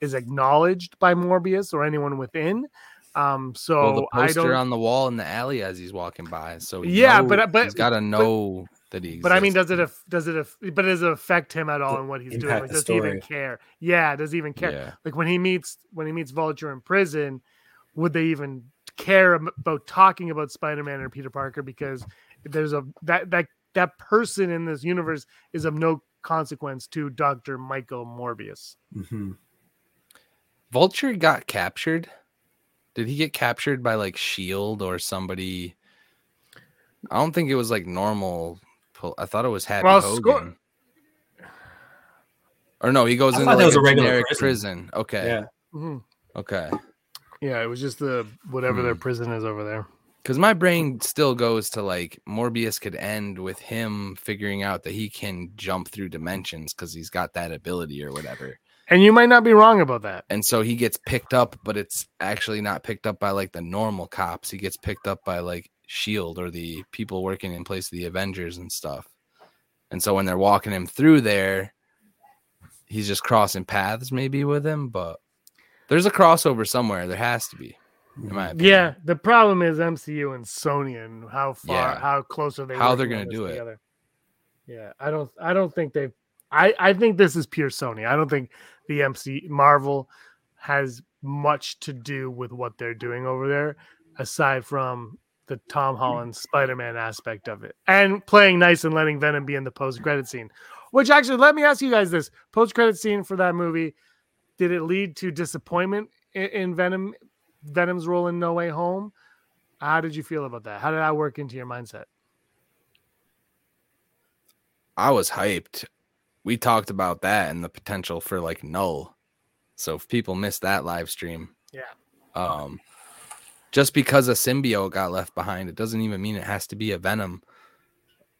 is acknowledged by Morbius or anyone within. Um, so well, the poster don't. on the wall in the alley as he's walking by. So Yeah, knows- but- but- he's got to know that he. But I mean, does it aff- does it aff- but does it affect him at all in what he's doing? Impact Like, does he even care? Yeah, does he even care? Yeah. Like when he meets when he meets Vulture in prison, would they even care about talking about Spider-Man or Peter Parker? Because there's a that that that person in this universe is of no consequence to Doctor Michael Morbius. Mhm. Vulture got captured. Did he get captured by like Shield or somebody? I don't think it was like normal. I thought it was Happy Well, Hogan. Scor- or no, he goes I into like a, a regular generic prison. prison. Okay. Yeah. Mhm. Okay. Yeah, it was just the whatever their Hmm. prison is over there. Because my brain still goes to like Morbius could end with him figuring out that he can jump through dimensions because he's got that ability or whatever. And you might not be wrong about that. and so he gets picked up but it's actually not picked up by like the normal cops he gets picked up by like shield or the people working in place of the avengers and stuff and so when they're walking him through there he's just crossing paths maybe with him but there's a crossover somewhere there has to be In my opinion. Yeah, the problem is MCU and Sony and how far, Yeah. how close are they? How they're gonna this do it. Yeah, I don't, I don't think they've. I, I think this is pure Sony. I don't think the MC Marvel has much to do with what they're doing over there, aside from the Tom Holland Spider Man aspect of it, and playing nice and letting Venom be in the post credit scene. Which actually, let me ask you guys this: post credit scene for that movie, did it lead to disappointment in, in Venom Venom's role in No Way Home. How did you feel about that? How did that work into your mindset? I was hyped. We talked about that and the potential for like Knull. So if people missed that live stream, Yeah. um, just because a symbiote got left behind, it doesn't even mean it has to be a venom.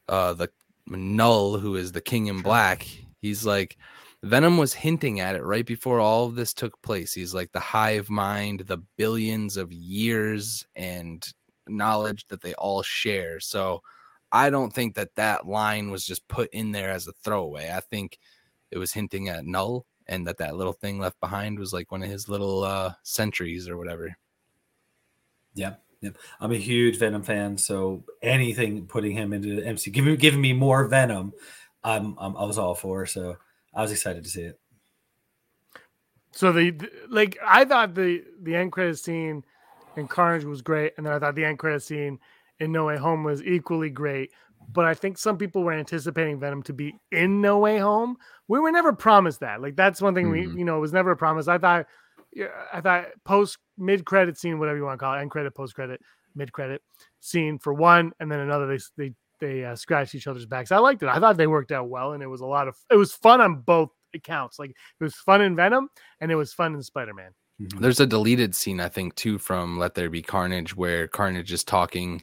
Uh, the Knull who is the king in black, he's like Venom was hinting at it right before all of this took place. He's like the hive mind, the billions of years and knowledge that they all share. So I don't think that that line was just put in there as a throwaway. I think it was hinting at Knull and that that little thing left behind was like one of his little uh sentries or whatever. Yeah, yeah. I'm a huge Venom fan, so anything putting him into the MC, giving giving me more Venom, I'm, I'm I was all for. So I was excited to see it. So the, the- like I thought the the end credit scene in Carnage was great, and then I thought the end credit scene in No Way Home was equally great. But I think some people were anticipating Venom to be in No Way Home. We were never promised that. Like that's one thing Mhm. we you know it was never a promise. I thought yeah, I thought post mid credit scene, whatever you want to call it, end credit, post credit, mid credit scene for one, and then another they they they uh, scratched each other's backs. I liked it. I thought they worked out well, and it was a lot of it was fun on both accounts. Like it was fun in Venom, and it was fun in Spider Man. There's a deleted scene, I think, too, from Let There Be Carnage, where Carnage is talking.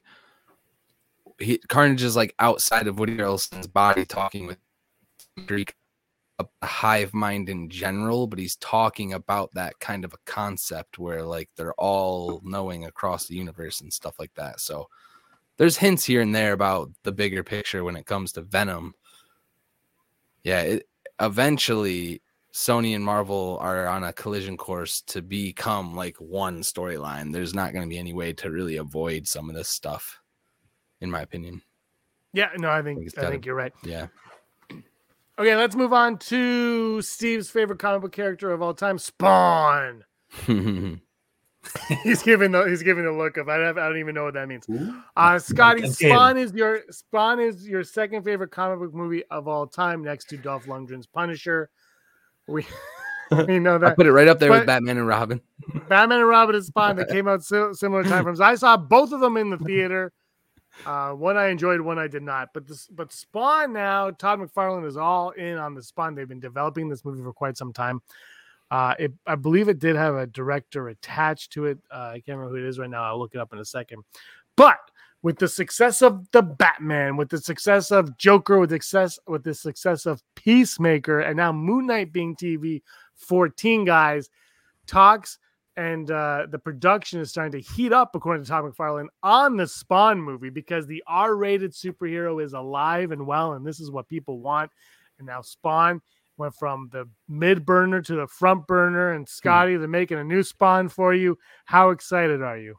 He, Carnage is like outside of Woody Harrelson's body, talking with Greek, a hive mind in general, but he's talking about that kind of a concept where like they're all knowing across the universe and stuff like that. So there's hints here and there about the bigger picture when it comes to Venom. Yeah, it, eventually Sony and Marvel are on a collision course to become like one storyline. There's not going to be any way to really avoid some of this stuff, in my opinion. Yeah, no, I think think I gotta- think you're right. Yeah. Okay, let's move on to Steve's favorite comic book character of all time, Spawn. he's giving the he's giving the look of I don't, I don't even know what that means. Uh, Scotty, Spawn is your Spawn is your second favorite comic book movie of all time, next to Dolph Lundgren's Punisher. We we know that. I that put it right up there But- with Batman and Robin. Batman and Robin and Spawn that came out si- similar time frames. I saw both of them in the theater. Uh, one I enjoyed, one I did not. But this, but Spawn now, Todd McFarlane is all in on the Spawn. They've been developing this movie for quite some time. Uh, it, I believe it did have a director attached to it. Uh, I can't remember who it is right now. I'll look it up in a second. But with the success of the Batman, with the success of Joker, with success with the success of Peacemaker, and now Moon Knight being TV 14 guys, talks and uh, the production is starting to heat up, according to Tom McFarlane, on the Spawn movie because the R-rated superhero is alive and well, and this is what people want. And now Spawn went from the mid burner to the front burner, and Scotty, they're making a new Spawn for you. How excited are you?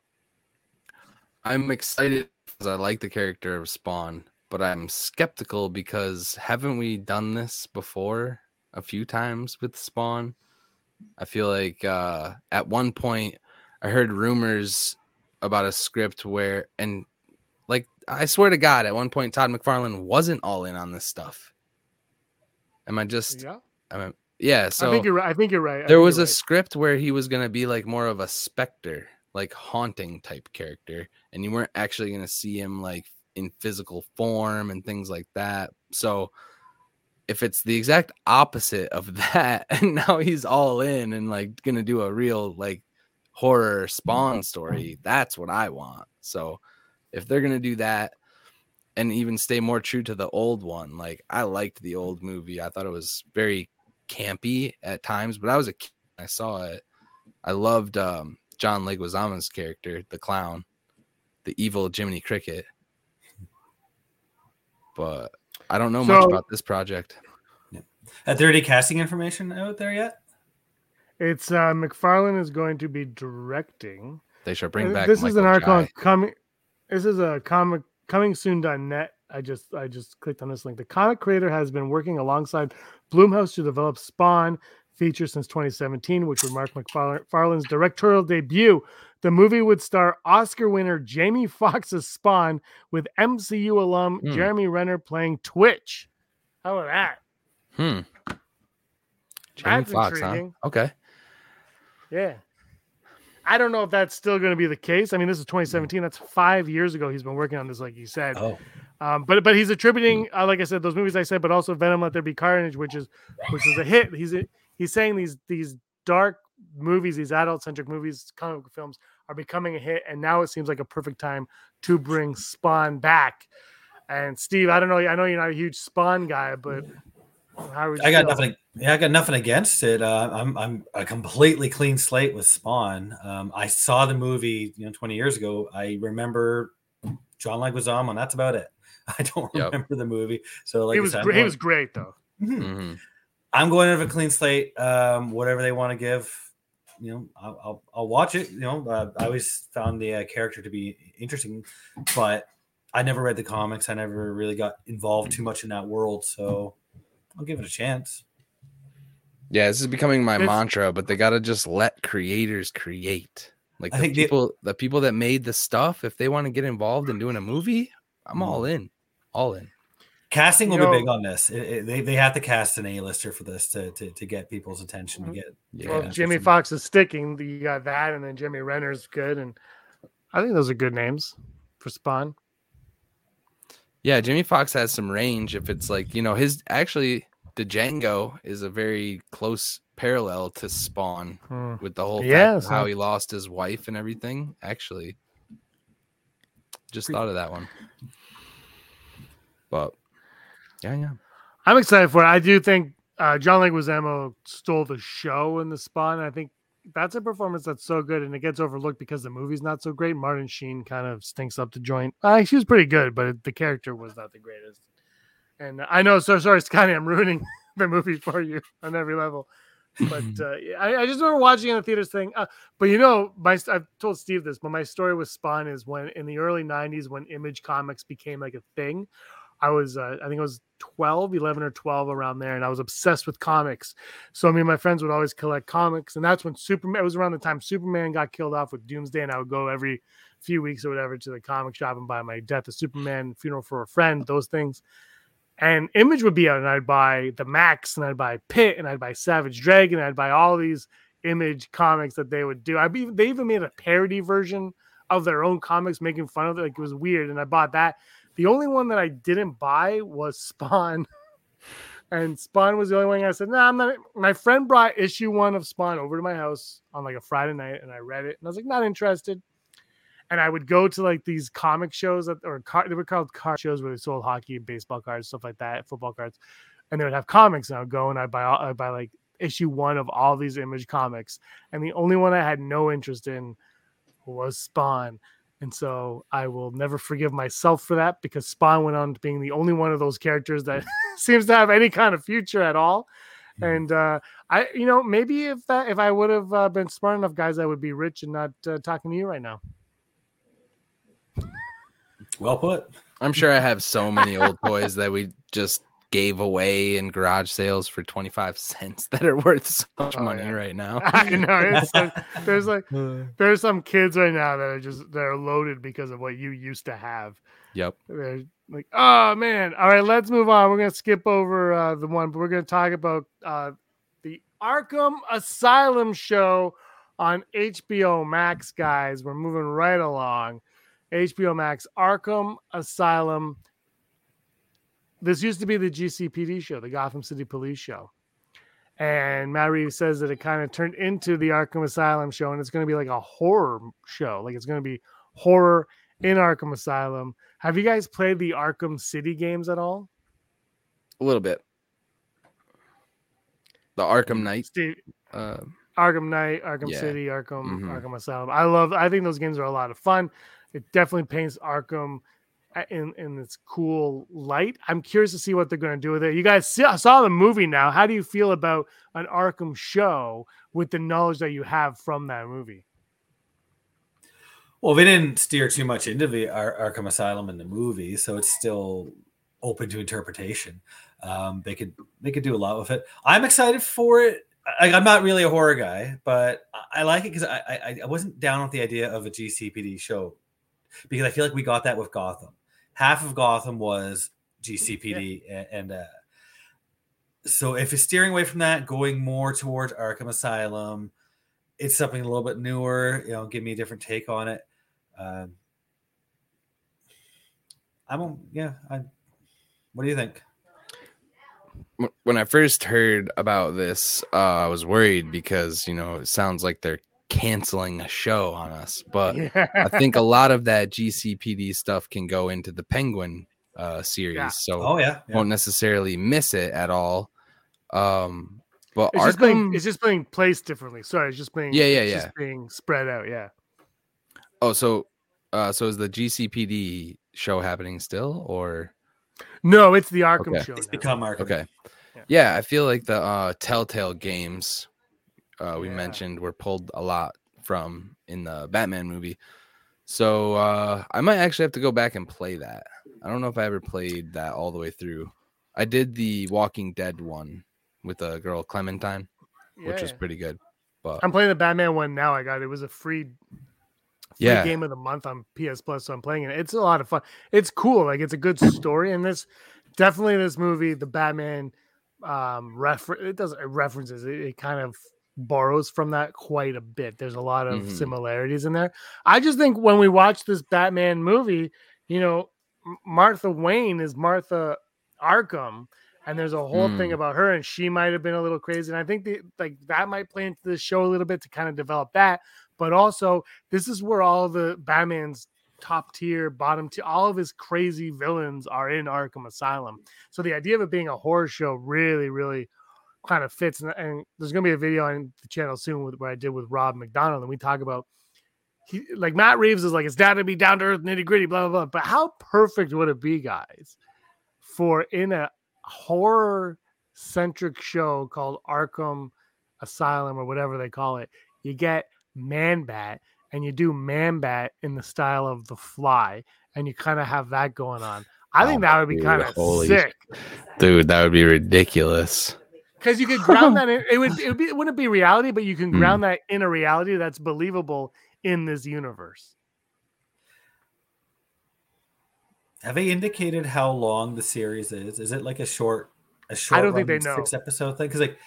I'm excited because I like the character of Spawn, but I'm skeptical because haven't we done this before a few times with Spawn? I feel like uh, at one point I heard rumors about a script where, and like I swear to God, at one point Todd McFarlane wasn't all in on this stuff. Am I just? Yeah, I mean, yeah. So I think you're right. I think you're right. I there was a script where he was going to be like more of a specter like haunting type character and you weren't actually going to see him like in physical form and things like that so if it's the exact opposite of that and now he's all in and like to do a real like horror spawn story that's what i want. So if they're to do that and even stay more true to the old one like i liked the old movie. I thought it was very campy at times but i was a kid i saw it. I loved um john leguizamo's character the clown the evil jiminy cricket. But i don't know much about this project Are there any casting information out there yet? It's uh, McFarlane is going to be directing. They should bring back. This is an article on coming. This is a comic coming soon.net. I just I just clicked on this link. The comic creator has been working alongside Blumhouse to develop Spawn feature since 2017, which would mark McFarlane's directorial debut. The movie would star Oscar winner Jamie Foxx's Spawn with MCU alum Hmm. Jeremy Renner playing Twitch. How about that? Hmm. Jamie That's Foxx, huh? Okay. Yeah. I don't know if that's still going to be the case. I mean, this is 2017. That's five years ago. He's been working on this, like you said. Oh, Um, but but he's attributing, uh, like I said, those movies I said, but also Venom: Let There Be Carnage, which is which is a hit. He's he's saying these these dark movies, these adult centric movies, comic book films are becoming a hit, and now it seems like a perfect time to bring Spawn back. And Steve, I don't know, I know you're not a huge Spawn guy, but how would you I got feel? nothing. Yeah, I got nothing against it. Uh, I'm I'm a completely clean slate with Spawn. Um, I saw the movie, you know, 20 years ago. I remember John Leguizamo, and that's about it. I don't Yep. remember the movie. So like he I was said, great. He going- was great though. Mhm. hmm I'm going out of a clean slate. Um, whatever they want to give, you know, I'll, I'll, I'll watch it. You know, uh, I always found the uh, character to be interesting, but I never read the comics. I never really got involved too much in that world, so I'll give it a chance. Yeah, this is becoming my It's- mantra, but they gotta just let creators create. Like I the think the- people, the people that made the stuff, if they want to get involved in doing a movie, I'm all in, all in. Casting will You know- be big on this. It- it- they, they have to cast an A-lister for this to, to, to get people's attention. To Mhm. get Yeah, Well, if Jimmy Fox is sticking. You got that, and then Jimmy Renner's good, and I think those are good names for Spawn. yeah. Jimmy Fox has some range. If it's like you know, his actually the Django is a very close parallel to Spawn Hmm. with the whole Yeah, fact of how he lost his wife and everything. Actually, just Pre- thought of that one. But yeah, yeah. I'm excited for it. I do think uh, John Leguizamo stole the show in the Spawn. I think that's a performance that's so good, and it gets overlooked because the movie's not so great. Martin Sheen kind of stinks up the joint. Uh, she was pretty good, but the character was not the greatest. And I know, so sorry, Scotty, I'm ruining the movie for you on every level. But uh, I, I just remember watching in the theaters thing. Uh, but you know, my I've told Steve this, but my story with Spawn is when in the early '90s, when Image Comics became like a thing. I was, uh, I think I was 12, 11 or 12 around there, and I was obsessed with comics. So I mean, my friends would always collect comics, and that's when Superman. It was around the time Superman got killed off with Doomsday, and I would go every few weeks or whatever to the comic shop and buy my Death of Superman, Funeral for a Friend, those things. And Image would be out, and I'd buy the Maxx, and I'd buy Pitt, and I'd buy Savage Dragon, and I'd buy all these Image comics that they would do. I even they even made a parody version of their own comics, making fun of it. Like it was weird, and I bought that. The only one that I didn't buy was Spawn. And Spawn was the only one I said, no, nah, I'm not. My friend brought issue one of Spawn over to my house on like a Friday night, and I read it, and I was like, not interested. And I would go to like these comic shows that, or car, they were called car shows where they sold hockey, baseball cards, stuff like that, football cards, and they would have comics. And I would go and I'd buy, I'd buy like issue one of all these Image comics, and the only one I had no interest in was Spawn. And so I will never forgive myself for that because Spawn went on to being the only one of those characters that seems to have any kind of future at all. And uh, I, you know, maybe if that if I would have uh, been smart enough, guys, I would be rich and not uh, talking to you right now. Well put. I'm sure I have so many old toys that we just gave away in garage sales for 25 cents that are worth so much Oh, money yeah. right now. I know like, there's like there's some kids right now that are just they're loaded because of what you used to have. Yep. They're like, oh man. All right, let's move on. We're gonna skip over uh, the one, but we're gonna talk about uh, the Arkham Asylum show on HBO Max, guys. We're moving right along. HBO Max, Arkham Asylum. This used to be the GCPD show, the Gotham City Police show. And Matt Reeves says that it kind of turned into the Arkham Asylum show, and it's going to be like a horror show. Like it's going to be horror in Arkham Asylum. Have you guys played the Arkham City games at all? A little bit. The Arkham Knight. Steve, Uh, Arkham Knight, Arkham Yeah. City, Arkham, Mhm. Arkham Asylum. I love. I think those games are a lot of fun. It definitely paints Arkham in in its cool light. I'm curious to see what they're going to do with it. You guys see, saw the movie now. How do you feel about an Arkham show with the knowledge that you have from that movie? Well, they didn't steer too much into the Ar- Arkham Asylum in the movie, so it's still open to interpretation. Um, they could they could do a lot with it. I'm excited for it. I, I'm not really a horror guy, but I, I like it because I, I I wasn't down with the idea of a GCPD show because I feel like we got that with Gotham. Half of Gotham was GCPD, and, and uh, so if it's steering away from that, going more towards Arkham Asylum, it's something a little bit newer. You know, give me a different take on it. Um, I'm yeah. I, what do you think? When I first heard about this, uh, I was worried because you know it sounds like they're canceling a show on us. But yeah. I think a lot of that GCPD stuff can go into the Penguin uh, series, Yeah. so Oh yeah, yeah. won't necessarily miss it at all. Um, but it's just being Arkham, it's just being placed differently. Sorry, it's just being Yeah, yeah, it's yeah. just being spread out. Yeah. oh, so uh, so is the GCPD show happening still, or No, it's the Arkham Okay. show. it's now. become Arkham. okay? Yeah. Yeah, I feel like the uh, Telltale games uh, we Yeah. mentioned were pulled a lot from in the Batman movie. So uh, I might actually have to go back and play that. I don't know if I ever played that all the way through. I did the Walking Dead one with the girl Clementine, which Yeah, was pretty good. But I'm playing the Batman one now. I got it. It was a free, free Yeah. game of the month on PS Plus, so I'm playing it. It's a lot of fun. It's cool. Like it's a good story, and this definitely this movie, the Batman, um, refer it doesn't it references it, it kind of borrows from that quite a bit. There's a lot of Mhm. similarities in there. I just think when we watch this Batman movie, you know, Martha Wayne is Martha Arkham. And there's a whole thing Mm. about her, and she might have been a little crazy. And I think the, like that might play into the show a little bit to kind of develop that. But also, this is where all the Batman's top tier, bottom tier, all of his crazy villains are in Arkham Asylum. So the idea of it being a horror show really, really kind of fits. And, and there's going to be a video on the channel soon with, where I did with Rob McDonald, and we talk about he like Matt Reeves is like it's got to be down to earth, nitty gritty, blah blah blah. But how perfect would it be, guys, for in a horror centric show called Arkham Asylum or whatever they call it, you get Man Bat and you do Man Bat in the style of The Fly, and you kind of have that going on. I oh think Oh, that would be kind of holy sick dude, that would be ridiculous. Because you could ground that in. It would it would be it wouldn't be reality, but you can Hmm. ground that in a reality that's believable in this universe. Have they indicated how long the series is? Is it like a short, a short? i don't think they know. Six episode thing because like,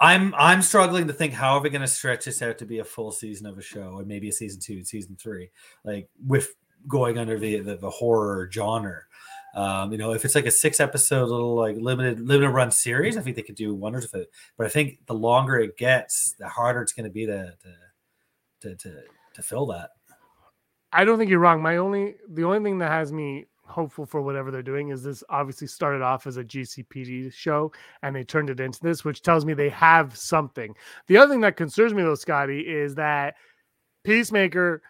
I'm I'm struggling to think how are we going to stretch this out to be a full season of a show and maybe a season two, season three, like with going under the the, the horror genre. Um, you know, if it's like a six episode little like limited limited run series, I think they could do wonders with it. But I think the longer it gets, the harder it's going to be to to to to, to fill that. I don't think you're wrong. My only the only thing that has me hopeful for whatever they're doing is this obviously started off as a GCPD show and they turned it into this, which tells me they have something. The other thing that concerns me though, Scotty, is that Peacemaker,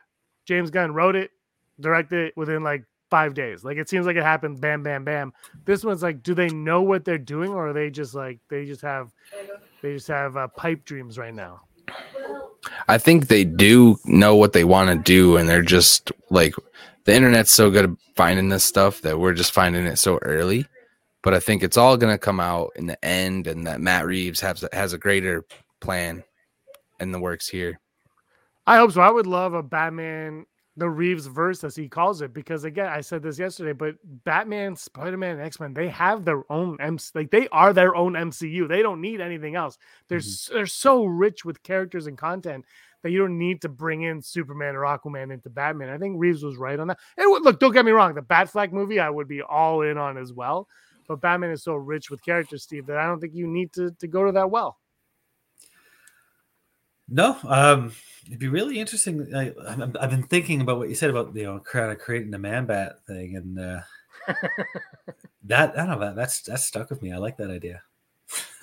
James Gunn wrote it, directed it within like five days. Like it seems like it happened bam, bam, bam. This one's like, do they know what they're doing or are they just like they just have they just have uh, pipe dreams right now? I think they do know what they want to do, and they're just like the internet's so good at finding this stuff that we're just finding it so early. But I think it's all gonna come out in the end, and that Matt Reeves has has a greater plan in the works here. I hope so. I would love a Batman, the Reeves verse, as he calls it, because again, I said this yesterday, but Batman, Spider Man, X Men, they have their own MC, like they are their own MCU. They don't need anything else. They're s- they're so rich with characters and content that you don't need to bring in Superman or Aquaman into Batman. I think Reeves was right on that. And look, don't get me wrong, the Batfleck movie I would be all in on as well. But Batman is so rich with characters, Steve, that I don't think you need to to go to that well. No, um, it'd be really interesting. I, I'm- I've been thinking about what you said about you know kind of creating the man bat thing, and uh, that I don't know that that's that's stuck with me. I like that idea.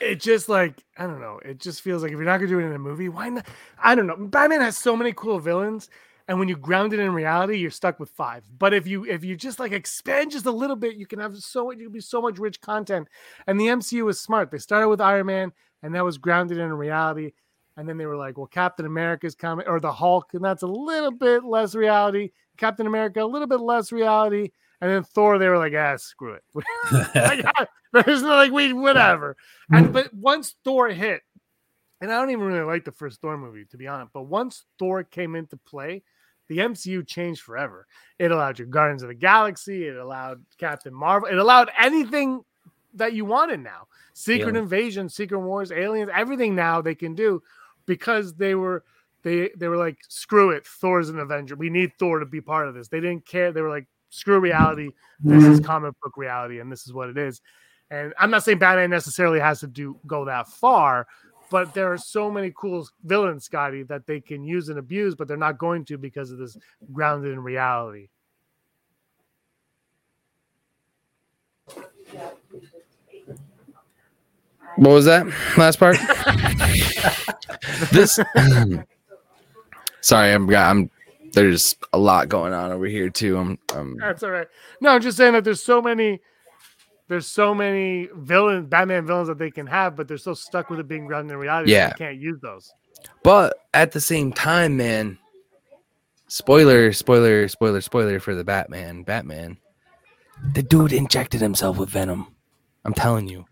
it just like I don't know. It just feels like if you're not gonna do it in a movie, why not? I don't know. Batman has so many cool villains, and when you ground it in reality, you're stuck with five. But if you if you just like expand just a little bit, you can have so you can be so much rich content. And the MCU is smart. They started with Iron Man, and that was grounded in reality. And then they were like, well, Captain America's coming, or the Hulk, and that's a little bit less reality. Captain America, a little bit less reality. And then Thor, they were like, ah, screw it. like, there's no like we whatever. And but once Thor hit, and I don't even really like the first Thor movie, to be honest, but once Thor came into play, the MCU changed forever. It allowed your Guardians of the Galaxy, it allowed Captain Marvel, it allowed anything that you wanted now. Secret Aliens. Invasion, Secret Wars, Aliens, everything now they can do because they were they they were like, screw it, Thor's an Avenger. We need Thor to be part of this. They didn't care. They were like, screw reality. This is mm-hmm. comic book reality, and this is what it is. And I'm not saying Batman necessarily has to do go that far, but there are so many cool villains, Scotty, that they can use and abuse, but they're not going to because of this grounded in reality. What was that last part? this. Sorry, I'm. I'm. There's a lot going on over here too. I'm. I'm That's all right. No, I'm just saying that there's so many, there's so many villains, Batman villains that they can have, but they're still stuck with it being grounded in reality. that Yeah. they can't use those. But at the same time, man, spoiler, spoiler, spoiler, spoiler for the Batman. Batman. The dude injected himself with venom. I'm telling you.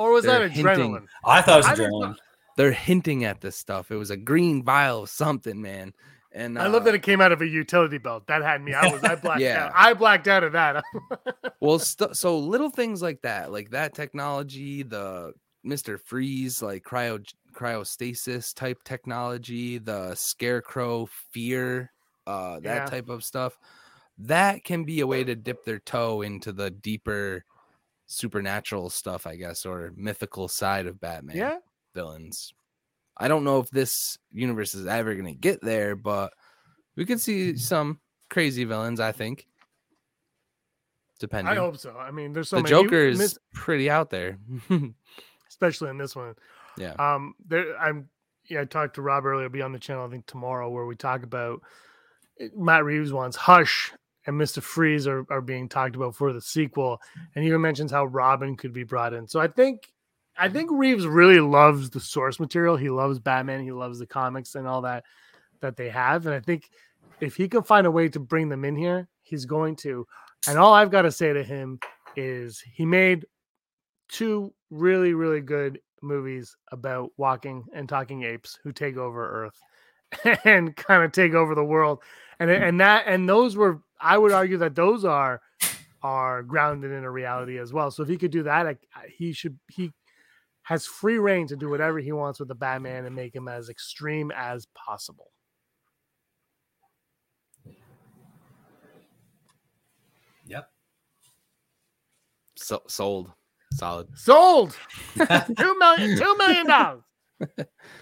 Or was They're that hinting. adrenaline? I thought it was I didn't adrenaline. They're hinting at this stuff. It was a green vial of something, man. And I love uh, that it came out of a utility belt. That had me. I was. I blacked Yeah. out. I blacked out of that. well, st- so little things like that, like that technology, the Mister Freeze, like cryo cryostasis type technology, the Scarecrow fear, uh, that Yeah. type of stuff. That can be a way to dip their toe into the deeper supernatural stuff, I guess, or mythical side of Batman yeah. villains. I don't know if this universe is ever going to get there, but we could see some crazy villains, I think. Depending. I hope so. I mean, there's so the many. Joker is miss- pretty out there. especially in this one. yeah. Um, there, I'm. Yeah, I talked to Rob earlier. Be on the channel, I think tomorrow, where we talk about Matt Reeves wants Hush and Mister Freeze are, are being talked about for the sequel, and he even mentions how Robin could be brought in. So I think, I think Reeves really loves the source material. He loves Batman. He loves the comics and all that that they have, and I think if he can find a way to bring them in here, he's going to. And all I've got to say to him is he made two really really good movies about walking and talking apes who take over earth and kind of take over the world and and that and those were i would argue that those are are grounded in a reality as well so if he could do that he should he has free reign to do whatever he wants with the batman and make him as extreme as possible Yep. So, sold. Solid. sold two million. Two million dollars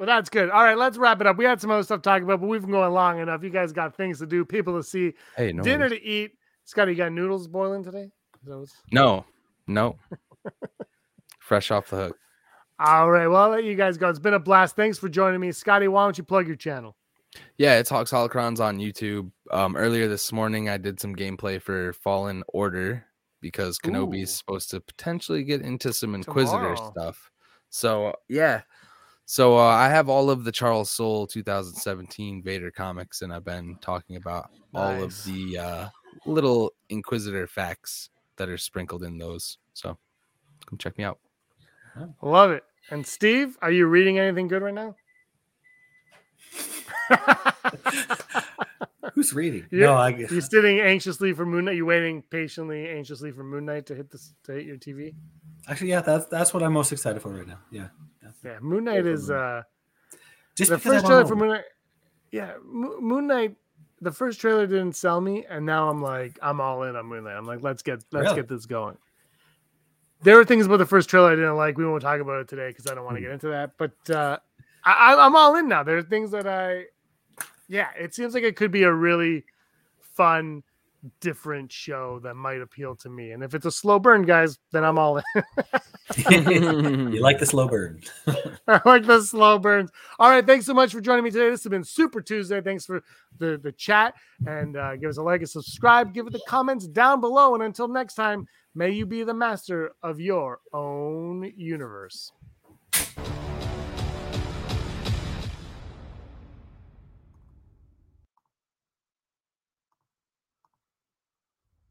well that's good all right let's wrap it up we had some other stuff to talk about but we've been going long enough you guys got things to do people to see Hey, no. dinner worries. to eat scotty you got noodles boiling today what's- No. No. Fresh off the hook. all right well i'll let you guys go it's been a blast thanks for joining me scotty why don't you plug your channel Yeah, it's Hawks Holocrons on YouTube. Um, earlier this morning, I did some gameplay for Fallen Order because Kenobi's Ooh. supposed to potentially get into some Inquisitor Tomorrow. stuff. So yeah, so uh, I have all of the Charles Soule 2017 Vader comics, and I've been talking about all of the uh, little Inquisitor facts that are sprinkled in those. So come check me out. love it and steve are you reading anything good right now Who's reading? You're- no, I guess. You're sitting anxiously for moon knight you waiting patiently anxiously for moon knight to hit this to hit your tv actually yeah, that's that's what I'm most excited for right now. Yeah. yeah moon knight is Moon uh Just the first trailer for Moon Knight, yeah, Mo- Moon Knight. The first trailer didn't sell me, and now I'm like, I'm all in on Moon Knight. I'm like, let's get let's Really? get this going. There are things about the first trailer I didn't like. We won't talk about it today because I don't want to Hmm. get into that. But uh, I- I'm all in now. There are things that I, yeah, it seems like it could be a really fun, different show that might appeal to me. And if it's a slow burn, guys, then I'm all in. you like the slow burn. I like the slow burns. All right, thanks so much for joining me today. This has been Super Tuesday. Thanks for the the chat and uh, give us a like and subscribe. Give it the comments down below. And until next time, may you be the master of your own universe.